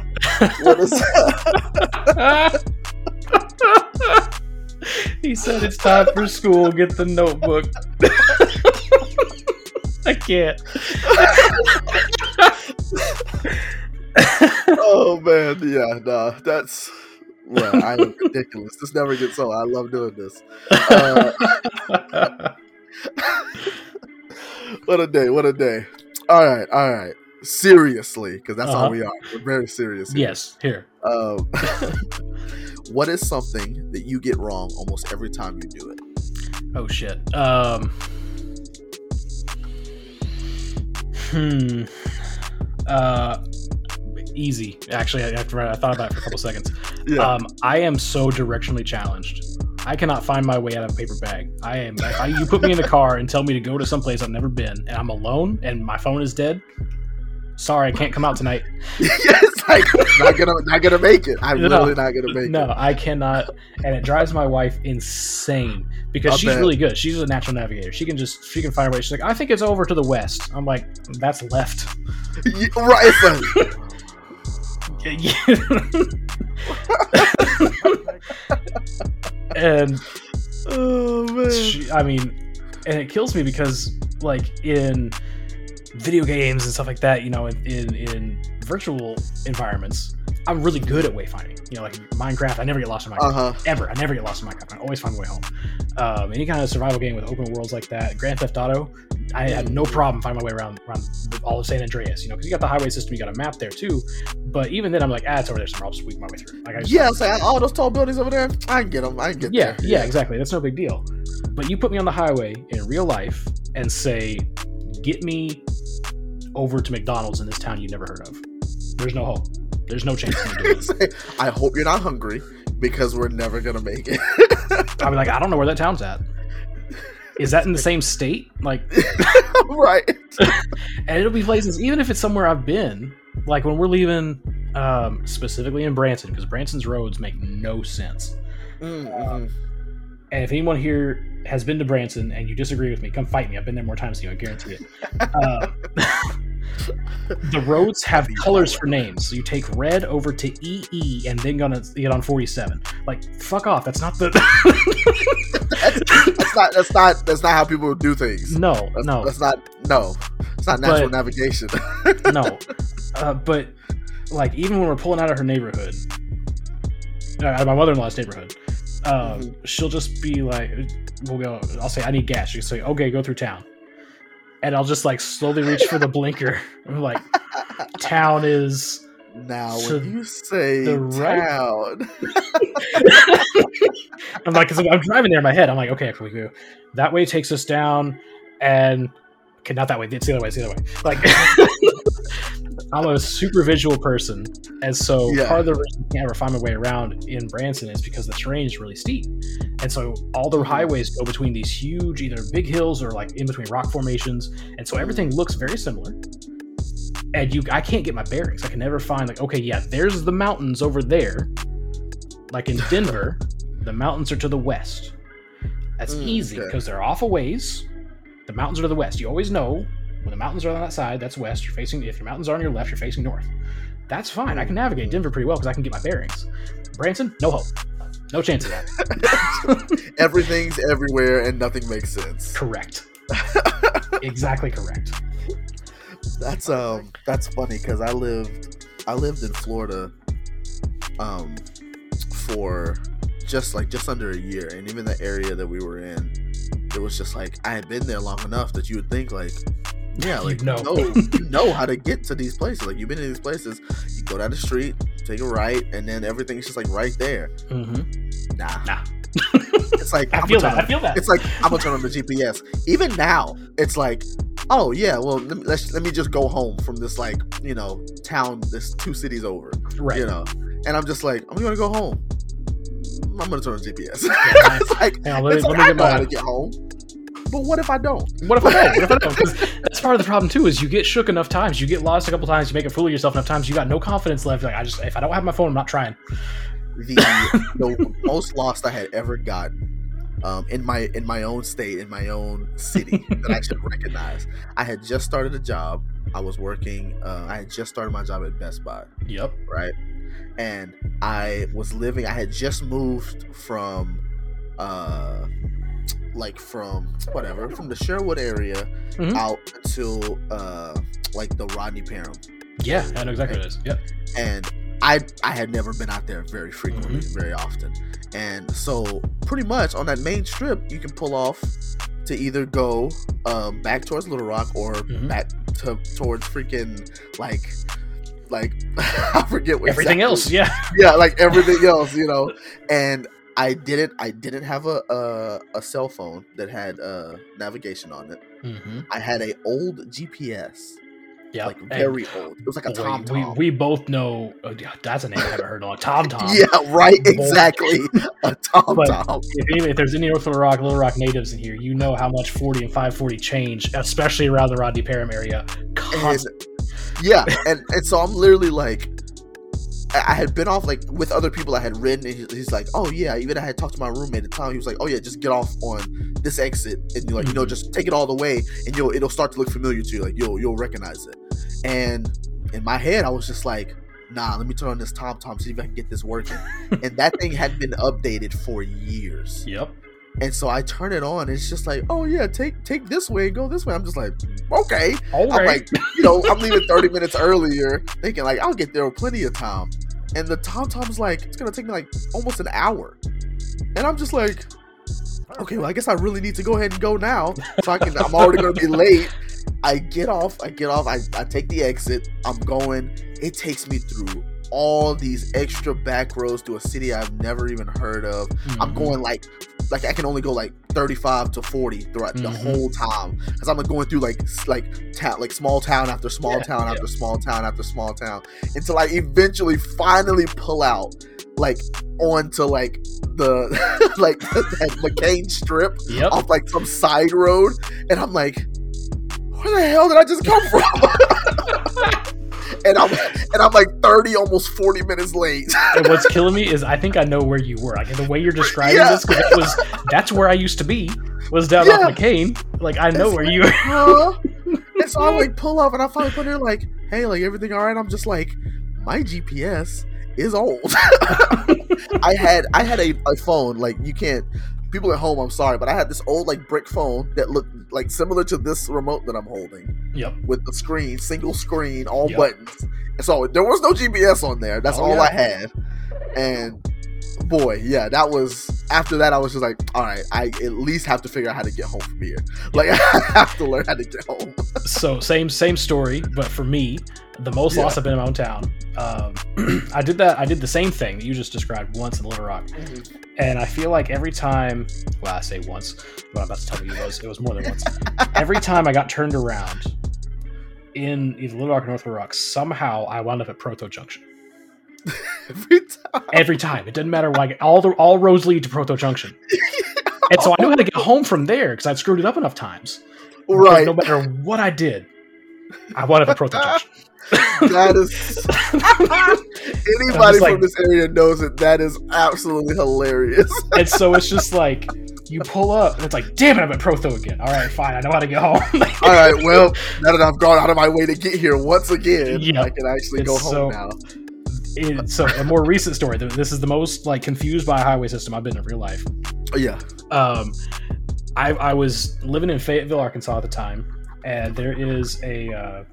what is he said it's time for school. Get the notebook. I can't. oh man, yeah, no, that's yeah, I am ridiculous. This never gets old. I love doing this. Uh, what a day! What a day! All right, all right. Seriously, because that's Uh-huh. how we are. We're very serious. here. yes, here. Um, what is something that you get wrong almost every time you do it? Oh shit. Um. Hmm. Uh. Easy. Actually, I, I thought about it for a couple seconds. Yeah. Um, I am so directionally challenged. I cannot find my way out of a paper bag. I am. I, you put me in the car and tell me to go to some place I've never been, and I'm alone, and my phone is dead. Sorry, I can't come out tonight. like not gonna not gonna make it. I'm No. literally not gonna make No, it. No, I cannot, and it drives my wife insane because I she's bet. really good. She's a natural navigator. She can just she can find a way. She's like, I think it's over to the west. I'm like, that's left. Yeah, right. And oh man. she, I mean, and it kills me because like in video games and stuff like that, you know, in in, in virtual environments, I'm really good at wayfinding. You know, like Minecraft, I never get lost in Minecraft. Uh huh. ever. I never get lost in Minecraft. I always find my way home. Um, any kind of survival game with open worlds like that, Grand Theft Auto, I had no problem finding my way around around all of San Andreas. You know, because you got the highway system, you got a map there too. But even then, I'm like, ah, it's over there somewhere. I'll just my way through. Like, I just, Yeah, like all those tall buildings over there. I can get them. I can get yeah, there. yeah, exactly. That's no big deal. But you put me on the highway in real life and say, get me over to McDonald's in this town you never heard of. There's no hope. There's no chance. I hope you're not hungry because we're never gonna make it. I'll be like, I don't know where that town's at. Is that in the same state? Like, right. and it'll be places even if it's somewhere i've been like when we're leaving um, specifically in branson because branson's roads make no sense Mm-mm. and if anyone here has been to branson and you disagree with me come fight me i've been there more times than you i guarantee it um, the roads have colors for names so you take red over to ee and then gonna get on 47 like fuck off that's not the that's not. That's not. That's not how people do things. no That's, no That's not. No. It's not natural But- navigation. no. Uh, but like even when we're pulling out of her neighborhood, uh, out of my mother-in-law's neighborhood, um, Mhm. she'll just be like, "We'll go." I'll say, "I need gas." She'll say, "Okay, go through town," and I'll just like slowly reach for the blinker. I'm like, "Town is." now, To when you say the right- I'm like, 'cause I'm driving there in my head. I'm like, "Okay, can we go that way?" Takes us down, and okay, not that way. It's the other way. It's the other way. Like, I'm a super visual person, and so Yeah. part of the reason I can't ever find my way around in Branson is because the terrain is really steep, and so all the highways go between these huge, either big hills or like in between rock formations, and so everything looks very similar. And you, I can't get my bearings. I can never find like, okay, yeah, there's the mountains over there. Like in Denver, the mountains are to the west. That's Mm, easy okay. because they're off a ways. The mountains are to the west. You always know when the mountains are on that side, that's west. You're facing. If your mountains are on your left, you're facing north. That's fine. I can navigate Denver pretty well because I can get my bearings. Branson, no hope. No chance of that. Everything's everywhere and nothing makes sense. correct. exactly correct. That's um that's funny because I lived I lived in Florida um for just like just under a year and even the area that we were in it was just like I had been there long enough that you would think like yeah You like know. no you know how to get to these places like you've been in these places you go down the street take a right and then everything's just like right there hmm nah Nah. it's like I I'ma feel that. I on- feel that. it's like I'm gonna turn on the GPS. Even now, it's like, oh yeah, well let me, let's, let me just go home from this like you know town, this two cities over, right. you know, and I'm just like, I'm gonna go home. I'm gonna turn on GPS. Yeah, it's like, on, let me, let me I get know how to get home, but what if I don't? What if I don't? What if I don't? That's part of the problem too. Is you get shook enough times, you get lost a couple times, you make a fool of yourself enough times, you got no confidence left. Like I just, if I don't have my phone, I'm not trying. The the most lost I had ever gotten. Um, in my in my own state, in my own city that I should recognize. I had just started a job. I was working. Uh, I had just started my job at Best Buy. Yep. right? And I was living. I had just moved from, uh, like from whatever from the Sherwood area Mhm. out to uh, like the Rodney Parham, Yeah, I know exactly what it is. Yep. and I I had never been out there very frequently, very often, and so pretty much on that main strip, you can pull off to either go um, back towards Little Rock or Mhm. back to towards freaking like like I forget what Everything exactly- else, yeah. yeah, like everything else, you know. And I didn't I didn't have a a, a cell phone that had uh, navigation on it. Mm-hmm. I had a old GPS, Yeah. like very old. It was like a Tom we, Tom. we we, both know oh, that's a name I haven't heard in a long Tom Tom. Yeah, right. Exactly. A Tom Tom. If, if there's any North Little Rock, Little Rock natives in here, you know how much 40 and 540 change, especially around the Rodney Parham area. And yeah, and and so I'm literally like. I had been off like with other people I had ridden, and he's like, "Oh yeah." Even I had talked to my roommate at the time. He was like, "Oh yeah, just get off on this exit, and you like, you know, Mhm. just take it all the way, and you'll it'll start to look familiar to you. Like you'll you'll recognize it." And in my head, I was just like, "Nah, let me turn on this Tom Tom see if I can get this working." and that thing had been updated for years. Yep. And so I turn it on. It's just like, "Oh yeah, take take this way, and go this way." I'm just like, "Okay." All I'm right. like, you know, I'm leaving 30 minutes earlier, thinking like I'll get there with plenty of time. And the Tom Tom's like, it's gonna take me like almost an hour. And I'm just like, okay, well, I guess I really need to go ahead and go now. So I can I'm already gonna be late. I get off, I get off, I, I take the exit, I'm going. It takes me through all these extra back roads to a city I've never even heard of. I'm Mhm. going like like I can only go like 35 to 40 throughout the Mhm. whole time because I'm like going through like like town like small town after small Yeah, town yeah. after small town after small town until I eventually finally pull out like onto like the like that McCain strip Yep. off like some side road and I'm like where the hell did I just come from? and I'm and I'm like 30 almost 40 minutes late. and what's killing me is I think I know where you were. Like the way you're describing Yeah. this, because it was that's where I used to be. Was down Yeah. off McCain. Like I know It's where like, you. huh? and so I like pull up and I finally put in like, hey, like everything all right? I'm just like, my GPS is old. I had I had a, a phone, like you can't people at home, I'm sorry, but I had this old like brick phone that looked like similar to this remote that I'm holding Yep. with the screen, single screen, all Yep. buttons. And so there was no GPS on there. That's Oh, all yeah. I had. And boy, yeah, that was after that I was just like, all right, I at least have to figure out how to get home from here. Like I have to learn how to get home. So same same story, but for me, the most Yeah. loss I've been in my own town. Um, I did that. I did the same thing that you just described once in Little Rock, and I feel like every time. Well, I say once. but I'm about to tell you it was it was more than once. every time I got turned around, in either Little Rock or North Little Rock, somehow I wound up at Protho Junction Every time. every time. It didn't matter why. All the all roads lead to Protho Junction, and so I knew how to get home from there because I'd screwed it up enough times. But Right. No matter what I did, I wound up at Protho Junction. That is anybody like- from this area knows it. That is absolutely hilarious. and so it's just like you pull up, and it's like, damn it, I'm at Protho again. All right, fine, I know how to get home. All right, well, now that I've gone out of my way to get here once again, Yeah. I can actually It's go home so- now. It- so a more recent story. This is the most like confused by a highway system I've been in real life. Oh, yeah. Um, I, I was living in Fayetteville, Arkansas at the time, and there is a. Uh,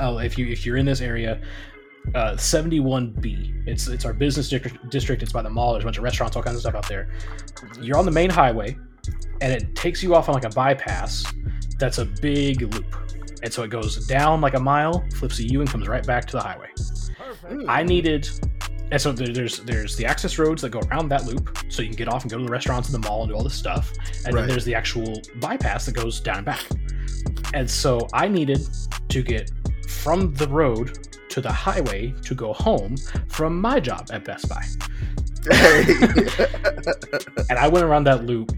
oh, if you if you're in this area, uh, 71B. It's it's our business district. District. It's by the mall. There's a bunch of restaurants, all kinds of stuff out there. You're on the main highway, and it takes you off on like a bypass. That's a big loop, and so it goes down like a mile, flips a U, and comes right back to the highway. Mm. I needed, and so there's there's the access roads that go around that loop, so you can get off and go to the restaurants and the mall and do all this stuff, and Right. then there's the actual bypass that goes down and back. And so I needed to get from the road to the highway to go home from my job at Best Buy, and I went around that loop.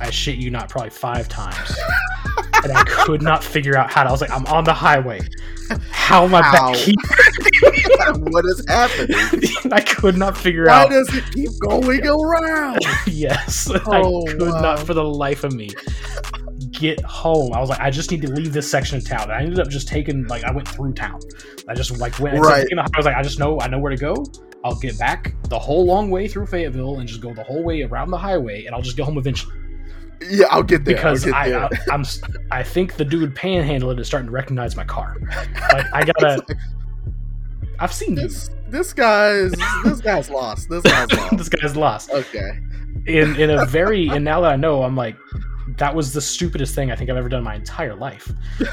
I shit you not, probably five times, and I could not figure out how to. I was like, I'm on the highway. How am I How? back here? what is happening? I could not figure Why out. Why does it keep going around? yes, Oh, I could wow. not for the life of me get home. I was like, I just need to leave this section of town. And I ended up just taking like I went through town. I just like went. Right. I was like, I just know I know where to go. I'll get back the whole long way through Fayetteville and just go the whole way around the highway, and I'll just get home eventually. Yeah, I'll get there. Because get I, there. I I'm s- I think the dude panhandling is starting to recognize my car. Like I gotta. I've seen you. this this guy's this guy's lost. This guy's lost. this guy's lost. Okay. in in a very and now that I know, I'm like, that was the stupidest thing I think I've ever done in my entire life.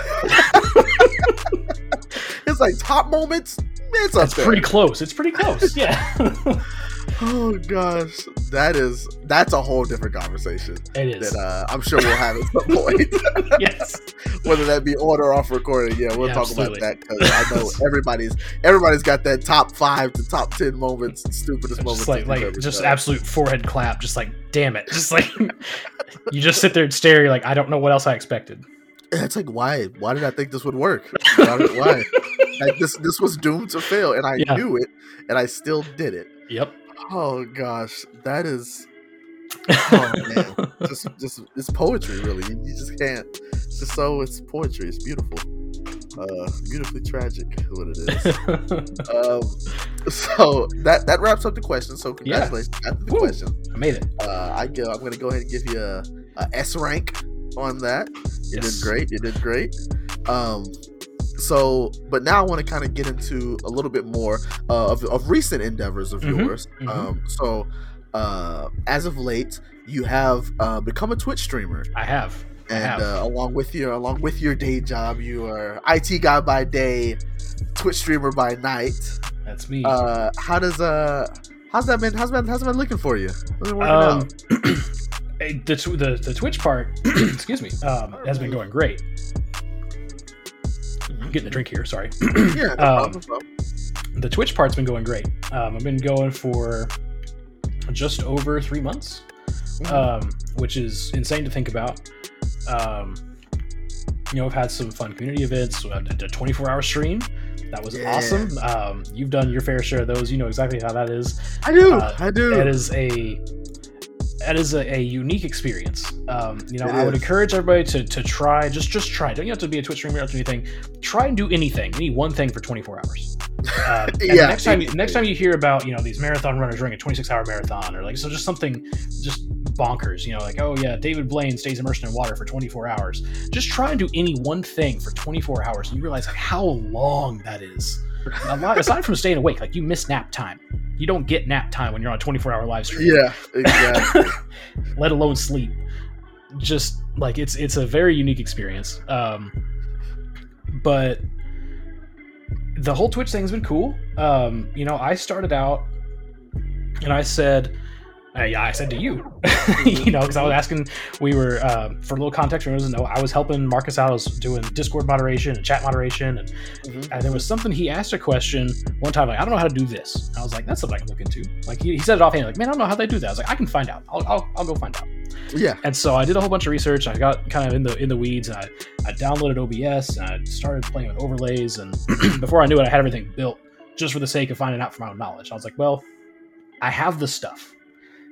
It's like top moments. It's It's pretty close. It's pretty close. Yeah, Oh gosh, that is that's a whole different conversation it is. that uh, I'm sure we'll have at some point. yes, Whether that be on or off recording, yeah, we'll Yeah, talk absolutely. about that because I know everybody's everybody's got that top five to top ten moments, stupidest moments. just like like just done. absolute forehead clap. Just like damn it. Just like you just sit there and stare. You're like I don't know what else I expected. It's like why? Why did I think this would work? Why? did- why? Like this this was doomed to fail, and I Yeah. knew it, and I still did it. Yep. Oh gosh, that is oh man, just just it's poetry really. You, you just can't. Just so it's poetry. It's beautiful. Uh, beautifully tragic is what it is. um, so that that wraps up the question. So congratulations, to the Woo. question. I made it. Uh, I go. I'm gonna go ahead and give you a, a S rank on that. You Yes. did great. You did great. Um, so, but now I want to kind of get into a little bit more uh, of, of recent endeavors of Mhm, yours. mhm. Um, so, uh, as of late, you have uh, become a Twitch streamer, I have. I and have. uh, along with your along with your day job, you are IT guy by day, Twitch streamer by night. That's me. Uh, how does uh, how's that been? How's that how's that been looking for you? How's it working Um, eh, the, the the Twitch part, excuse me, um, has been going great. I'm getting a drink here. Sorry. Yeah, no um, problem, the Twitch part's been going great. Um, I've been going for just over three months, Mhm. um, which is insane to think about. Um, you know, I've had some fun community events. I did a 24 hour stream. That was Yeah. awesome. Um, you've done your fair share of those. You know exactly how that is. I do. uh, I do. That is a that is a, a unique experience. Um, you know, It I would encourage everybody to to try. Just just try. Don't you have to be a Twitch streamer? You don't have to do anything. Try and do anything. Any one thing for 24 hours. Um, and Yeah, next time, next time you hear about you know these marathon runners running a 26 hour marathon or like so just something just bonkers. You know, like oh yeah, David Blaine stays immersed in water for 24 hours. Just try and do any one thing for 24 hours, and you realize like how long that is. Lot, aside from staying awake, like you miss nap time. You don't get nap time when you're on a 24 hour live stream yeah, exactly. let alone sleep. Just like it's it's a very unique experience. Um, but the whole Twitch thing's been cool. Um, you know, I started out and I said, Uh, yeah, I said to you, you know, because I was asking. We were uh, for a little context. For those know, I was helping Marcus out. I was doing Discord moderation and chat moderation, and, Mhm. and there was something he asked a question one time. Like, I don't know how to do this. And I was like, that's something I can look into. Like he, he said it offhand. Like, man, I don't know how they do that. I was like, I can find out. I'll, I'll, I'll go find out. Yeah. And so I did a whole bunch of research. I got kind of in the in the weeds. And I, I downloaded OBS and I started playing with overlays. And before I knew it, I had everything built just for the sake of finding out for my own knowledge. I was like, well, I have the stuff.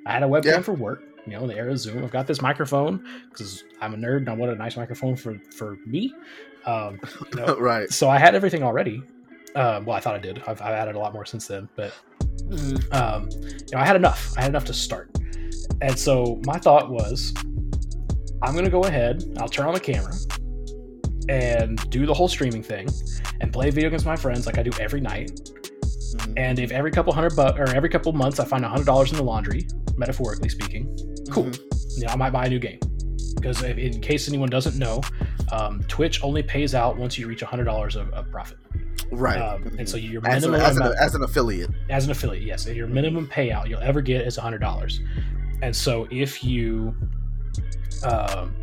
I had a webcam Yeah. for work. You know, the era of Zoom. I've got this microphone because I'm a nerd and I wanted a nice microphone for for me. Um, you know, right. so I had everything already. Um, well, I thought I did. I've, I've added a lot more since then, but um, you know, I had enough. I had enough to start. And so my thought was, I'm gonna go ahead. I'll turn on the camera and do the whole streaming thing, and play video against my friends like I do every night. Mhm. And if every couple hundred bucks or every couple months I find a hundred dollars in the laundry, metaphorically speaking, cool. Mhm. you know, I might buy a new game. Because in case anyone doesn't know, um, Twitch only pays out once you reach hundred dollars of, of profit. Right. Um, Mhm. and so your as, a, minimum as, an, as an affiliate. as an affiliate, yes, your minimum payout you'll ever get is hundred dollars. And so if you um,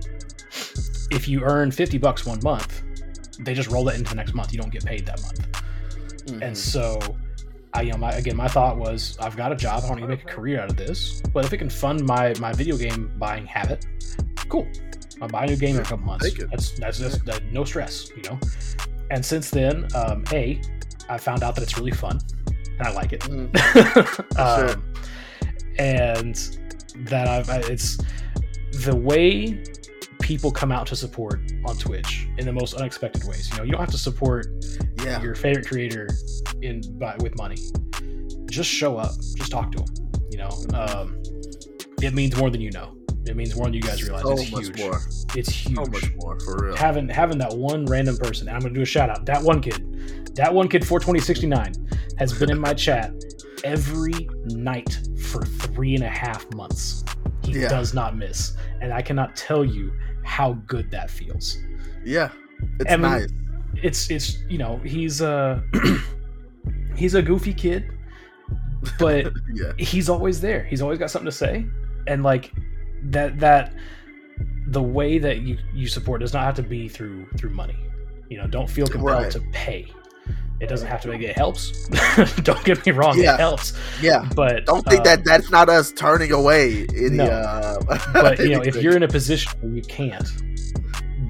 if you earn fifty bucks one month, they just roll that into the next month. You don't get paid that month. Mhm. And so, I you know, my again, my thought was, I've got a job. I don't need to make a career out of this. But if it can fund my my video game buying habit, cool. I'll buy a new game in a couple months. That's that's just that, no stress, you know. And since then, um, a, I found out that it's really fun, and I like it. Sure. um, and that I've I- it's the way people come out to support on Twitch in the most unexpected ways. You know, you don't have to support Yeah. your favorite creator in by, with money. Just show up. Just talk to them. You know, um, it means more than you know. It means more than you guys realize. So it's huge. more. It's huge. So much more for real. Having having that one random person, and I'm gonna do a shout out. That one kid, that one kid, 42069, has been in my chat every night for three and a half months. He Yeah. does not miss, and I cannot tell you how good that feels. Yeah. It's mean, nice. It's it's you know he's a he's a goofy kid, but Yeah. he's always there. He's always got something to say, and like that that the way that you you support does not have to be through through money. You know, don't feel compelled Right. to pay. It doesn't have to make it helps. don't get me wrong, Yeah. it helps. Yeah. But Don't think um, that that's not us turning away any. No. Uh, But you know, if you're in a position where you can't,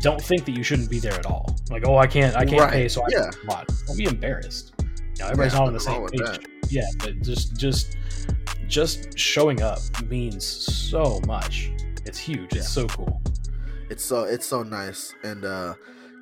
don't think that you shouldn't be there at all. Like, oh, I can't, I can't Right. pay, so I Yeah. can't. Don't be embarrassed. You know, everybody's Yeah, not on the same page. with Yeah, but just just just showing up means so much. It's huge. It's so cool. it's so it's so nice and uh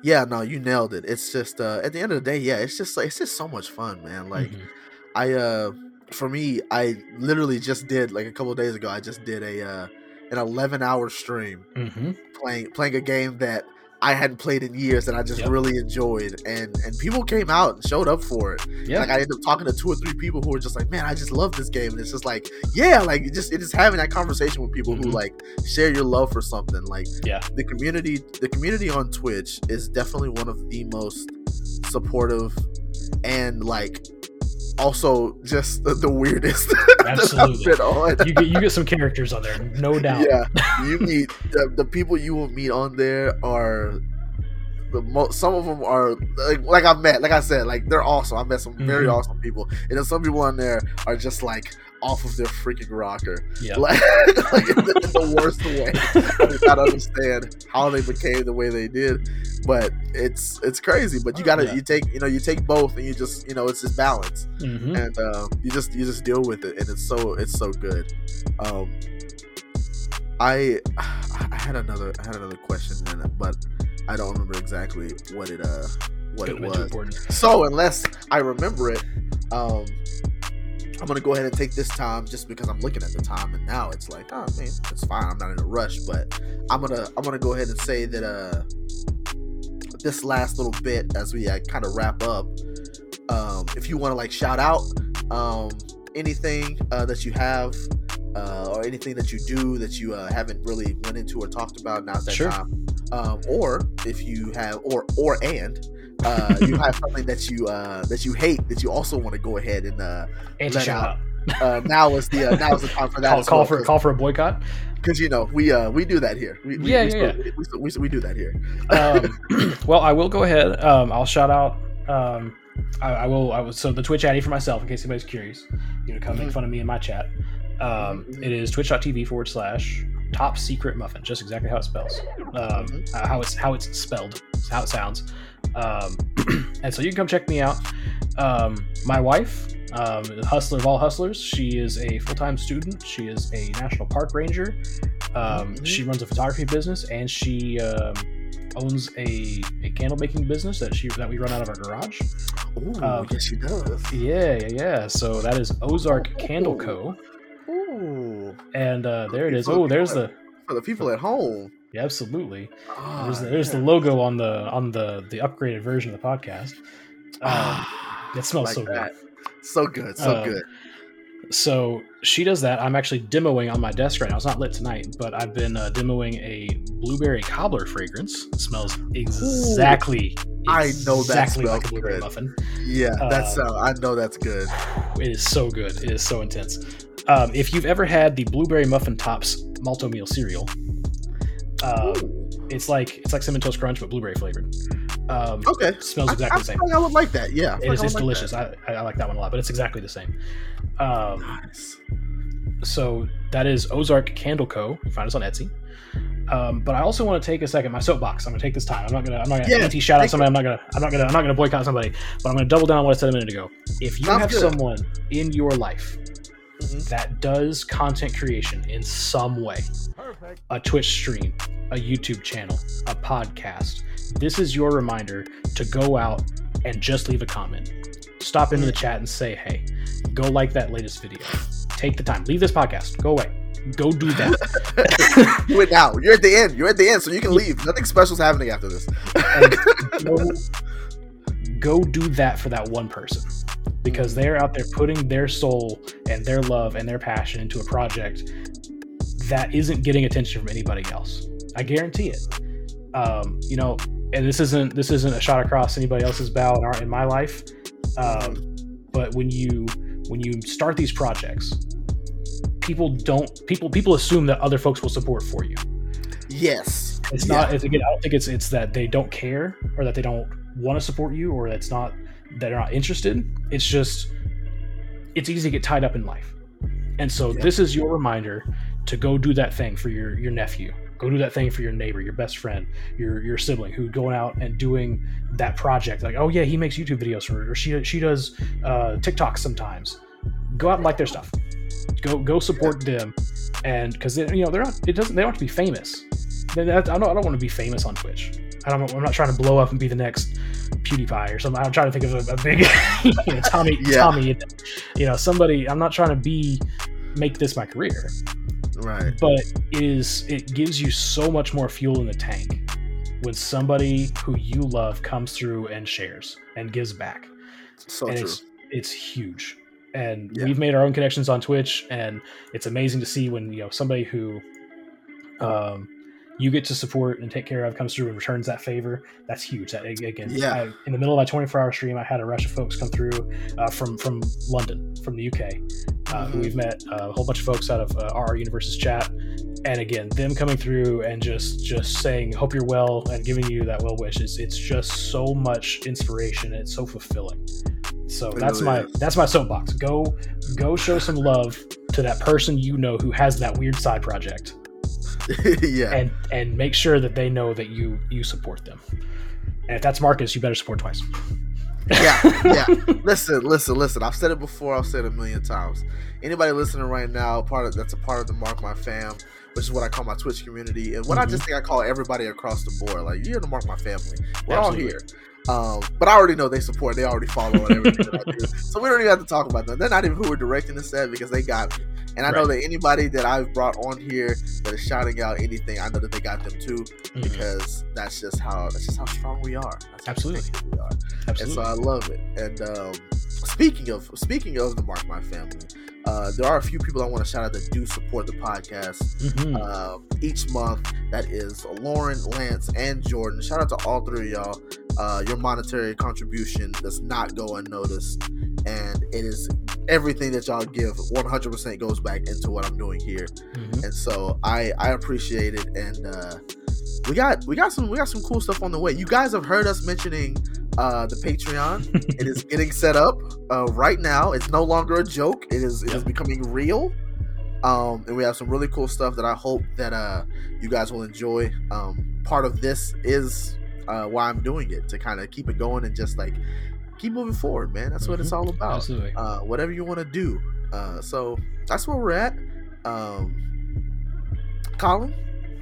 yeah no you nailed it it's just uh at the end of the day yeah it's just like it's just so much fun man like Mhm. i uh for me i literally just did like a couple of days ago i just did a uh an 11 hour stream Mhm. playing playing a game that i hadn't played in years that i just Yep. really enjoyed and and people came out and showed up for it Yeah. like I ended up talking to two or three people who were just like, "Man, I just love this game," and it's just like, yeah, like it just it is having that conversation with people who Mhm. like share your love for something. Like, Yeah. the community, the community on Twitch is definitely one of the most supportive and like also just the, the weirdest Absolutely. you get you get some characters on there, no doubt. Yeah, you meet the, the people you will meet on there are the most. Some of them are like, like I've met, like I said, like they're awesome. I met some very Mhm. awesome people, and then some people on there are just like off of their freaking rocker, Yeah. like, like in, the, in the worst way. I do not understand how they became the way they did, but it's it's crazy. But you gotta Yeah. you take you know you take both, and you just you know it's just balance Mhm. and uh, you just you just deal with it and it's so it's so good um i i had another i had another question in it but i don't remember exactly what it uh what Could've it was so unless i remember it um i'm gonna go ahead and take this time just because i'm looking at the time and now it's like oh man it's fine i'm not in a rush but i'm gonna i'm gonna go ahead and say that uh this last little bit as we uh, kind of wrap up um if you want to like shout out um anything uh that you have uh or anything that you do that you uh haven't really went into or talked about now's that Sure. time um or if you have or or and uh you have something that you uh that you hate that you also want to go ahead and uh And let shout out. uh, now is the uh, now is the time for that. call, call well, for call for a boycott. because you know we uh we do that here. We, we, Yeah, we, yeah, still- We, we, do that here. um, well, I will go ahead. Um, I'll shout out. Um, I, I will. I will. So the Twitch Addy for myself, in case anybody's curious, you know, come make Mhm. fun of me in my chat. Um, Mhm. it is twitch.tv forward slash top secret muffin, just exactly how it spells, um, Mhm. uh, how it's how it's spelled, how it sounds. Um, and so you can come check me out. Um, my wife, um, hustler of all hustlers, she is a full time student. She is a national park ranger. Um, Mhm. She runs a photography business, and she um, owns a, a candle making business that she that we run out of our garage. Oh, yes, she does. Yeah, yeah, yeah. So that is Ozark Candle Co. Ooh, And uh, there it is. Oh, there's the for the people at home. Yeah, absolutely. Ah, There's the, there's the logo on the on the the upgraded version of the podcast. Um, Ah, it smells like so that. good. So good, so Um, good. So she does that. I'm actually demoing on my desk right now. It's not lit tonight, but I've been uh, demoing a blueberry cobbler fragrance. It smells exactly. I know that exactly like a blueberry good. muffin. Yeah, that's uh, I know that's good. It is so good. It is so intense. Um, if you've ever had the blueberry muffin tops Malt-O-Meal cereal, um, it's like it's like cinnamon toast crunch but blueberry flavored. Um, okay, smells exactly I the same. like I would like that. Yeah, It is I it's like delicious. I, I I like that one a lot, but it's exactly the same. Um. Nice. so that is Ozark Candle Co. You find us on Etsy. Um, but I also want to take a second. My soapbox. I'm gonna take this time. I'm not gonna. I'm not gonna Yeah, anti shout out somebody. I'm not gonna. I'm not gonna. I'm not gonna boycott somebody. But I'm gonna double down on what I said a minute ago. If you Sounds have good. someone in your life Mhm. that does content creation in some way, a Twitch stream, a YouTube channel, a podcast, this is your reminder to go out and just leave a comment. Stop into the chat and say, hey, go like that latest video. Take the time. Leave this podcast. Go away. Go do that. Do it now. You're at the end. You're at the end, so you can leave. Nothing special's happening after this. Go do that for that one person because they're out there putting their soul and their love and their passion into a project that isn't getting attention from anybody else. I guarantee it. Um, you know, and this isn't this isn't a shot across anybody else's bow in, our, in my life. Um, but when you when you start these projects, people don't people people assume that other folks will support for you. Yes. It's Yeah. not. It's, again, I don't think it's it's that they don't care or that they don't want to support you or that's not that they're not interested. It's just it's easy to get tied up in life, and so Yeah. this is your reminder to go do that thing for your your nephew. Go do that thing for your neighbor, your best friend, your your sibling who going out and doing that project. Like, oh yeah, he makes YouTube videos for, her. or she she does uh, TikTok sometimes. Go out and like their stuff. Go go support them, and because you know they're not. It doesn't. They don't have to be famous. I don't. I don't want to be famous on Twitch. I don't. I'm not trying to blow up and be the next PewDiePie or something. I'm trying to think of a, a big you know, Tommy. Yeah. Tommy. You know, somebody. I'm not trying to be make this my career, Right. but it is. It gives you so much more fuel in the tank when somebody who you love comes through and shares and gives back So and true. it's it's huge and Yeah. we've made our own connections on twitch and it's amazing to see when you know somebody who um you get to support and take care of comes through and returns that favor that's huge that again Yeah. I, in the middle of my 24 hour stream i had a rush of folks come through uh, from from london from the uk uh, who Mhm. we've met uh, a whole bunch of folks out of uh, our universes chat and again them coming through and just just saying hope you're well and giving you that well wish it's, it's just so much inspiration it's so fulfilling so It that's really my is. that's my soapbox go go show some love to that person you know who has that weird side project yeah. and and make sure that they know that you you support them and if that's marcus you better support twice yeah, yeah. Listen, listen, listen. I've said it before. I've said it a million times. Anybody listening right now, part of that's a part of the Mark My Fam, which is what I call my Twitch community, and what I Mhm. just think I call everybody across the board. Like you're the Mark My Family. We're Absolutely. all here. Um, but I already know they support. They already follow and everything that I do. So we don't even have to talk about them. They're not even who we're directing this at because they got me. And I know that anybody that I've brought on here that is shouting out anything, I know that they got them too Mhm. because that's just how that's just how strong we are. That's Absolutely. we are and absolutely so I love it. And um, speaking of speaking of the Mark My Family, uh, there are a few people I want to shout out that do support the podcast Mhm. um, each month. That is Lauren, Lance, and Jordan. Shout out to all three of y'all. Uh, your monetary contribution does not go unnoticed, and it is everything that y'all give 100% goes back into what I'm doing here. Mhm. And so I I appreciate it and uh we got we got some we got some cool stuff on the way. You guys have heard us mentioning uh the Patreon. it is getting set up uh right now. It's no longer a joke. It is it is becoming real. Um and we have some really cool stuff that I hope that uh you guys will enjoy. Um part of this is uh why I'm doing it to kind of keep it going and just like keep moving forward, man. That's what it's Mhm. all about Absolutely. uh, whatever you want to do. Uh, so that's where we're at. Um, Colin,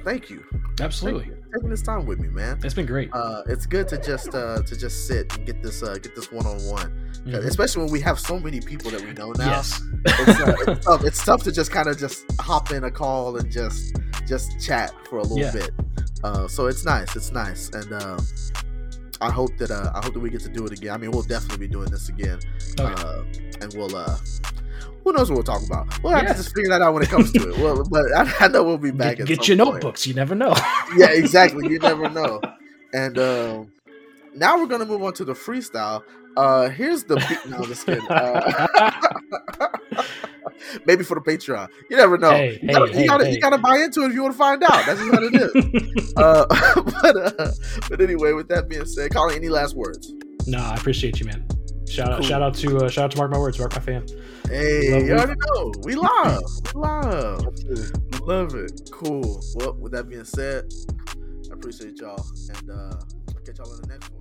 thank you. Thank Absolutely. you for taking this time with me, man. It's been great. Uh, it's good to just uh, to just sit and get this uh, get this one on one, especially when we have so many people that we know now. Yes. It's, uh, it's tough. It's tough to just kind of just hop in a call and just just chat for a little Yeah. bit. Uh, so it's nice. It's nice, and uh, I hope that uh, I hope that we get to do it again. I mean, we'll definitely be doing this again Okay. uh, and we'll uh who knows what we'll talk about we'll have Yeah. to just figure that out when it comes to it well but I, I know we'll be back get get your point. notebooks. You never know. yeah exactly you never know and um now we're gonna move on to the freestyle uh here's the beat no just kidding uh, maybe for the patreon you never know Hey, you, gotta, hey, you, gotta, hey. you gotta buy into it if you want to find out that's just what it is uh but uh but anyway with that being said Colin any last words No, I appreciate you, man. Shout out, Cool. shout out to uh, shout out to Mark My Words, Mark My Fan. Hey, Love you it. already know. We love. We love. Love it. Cool. Well, with that being said, I appreciate y'all. And uh catch y'all in the next one.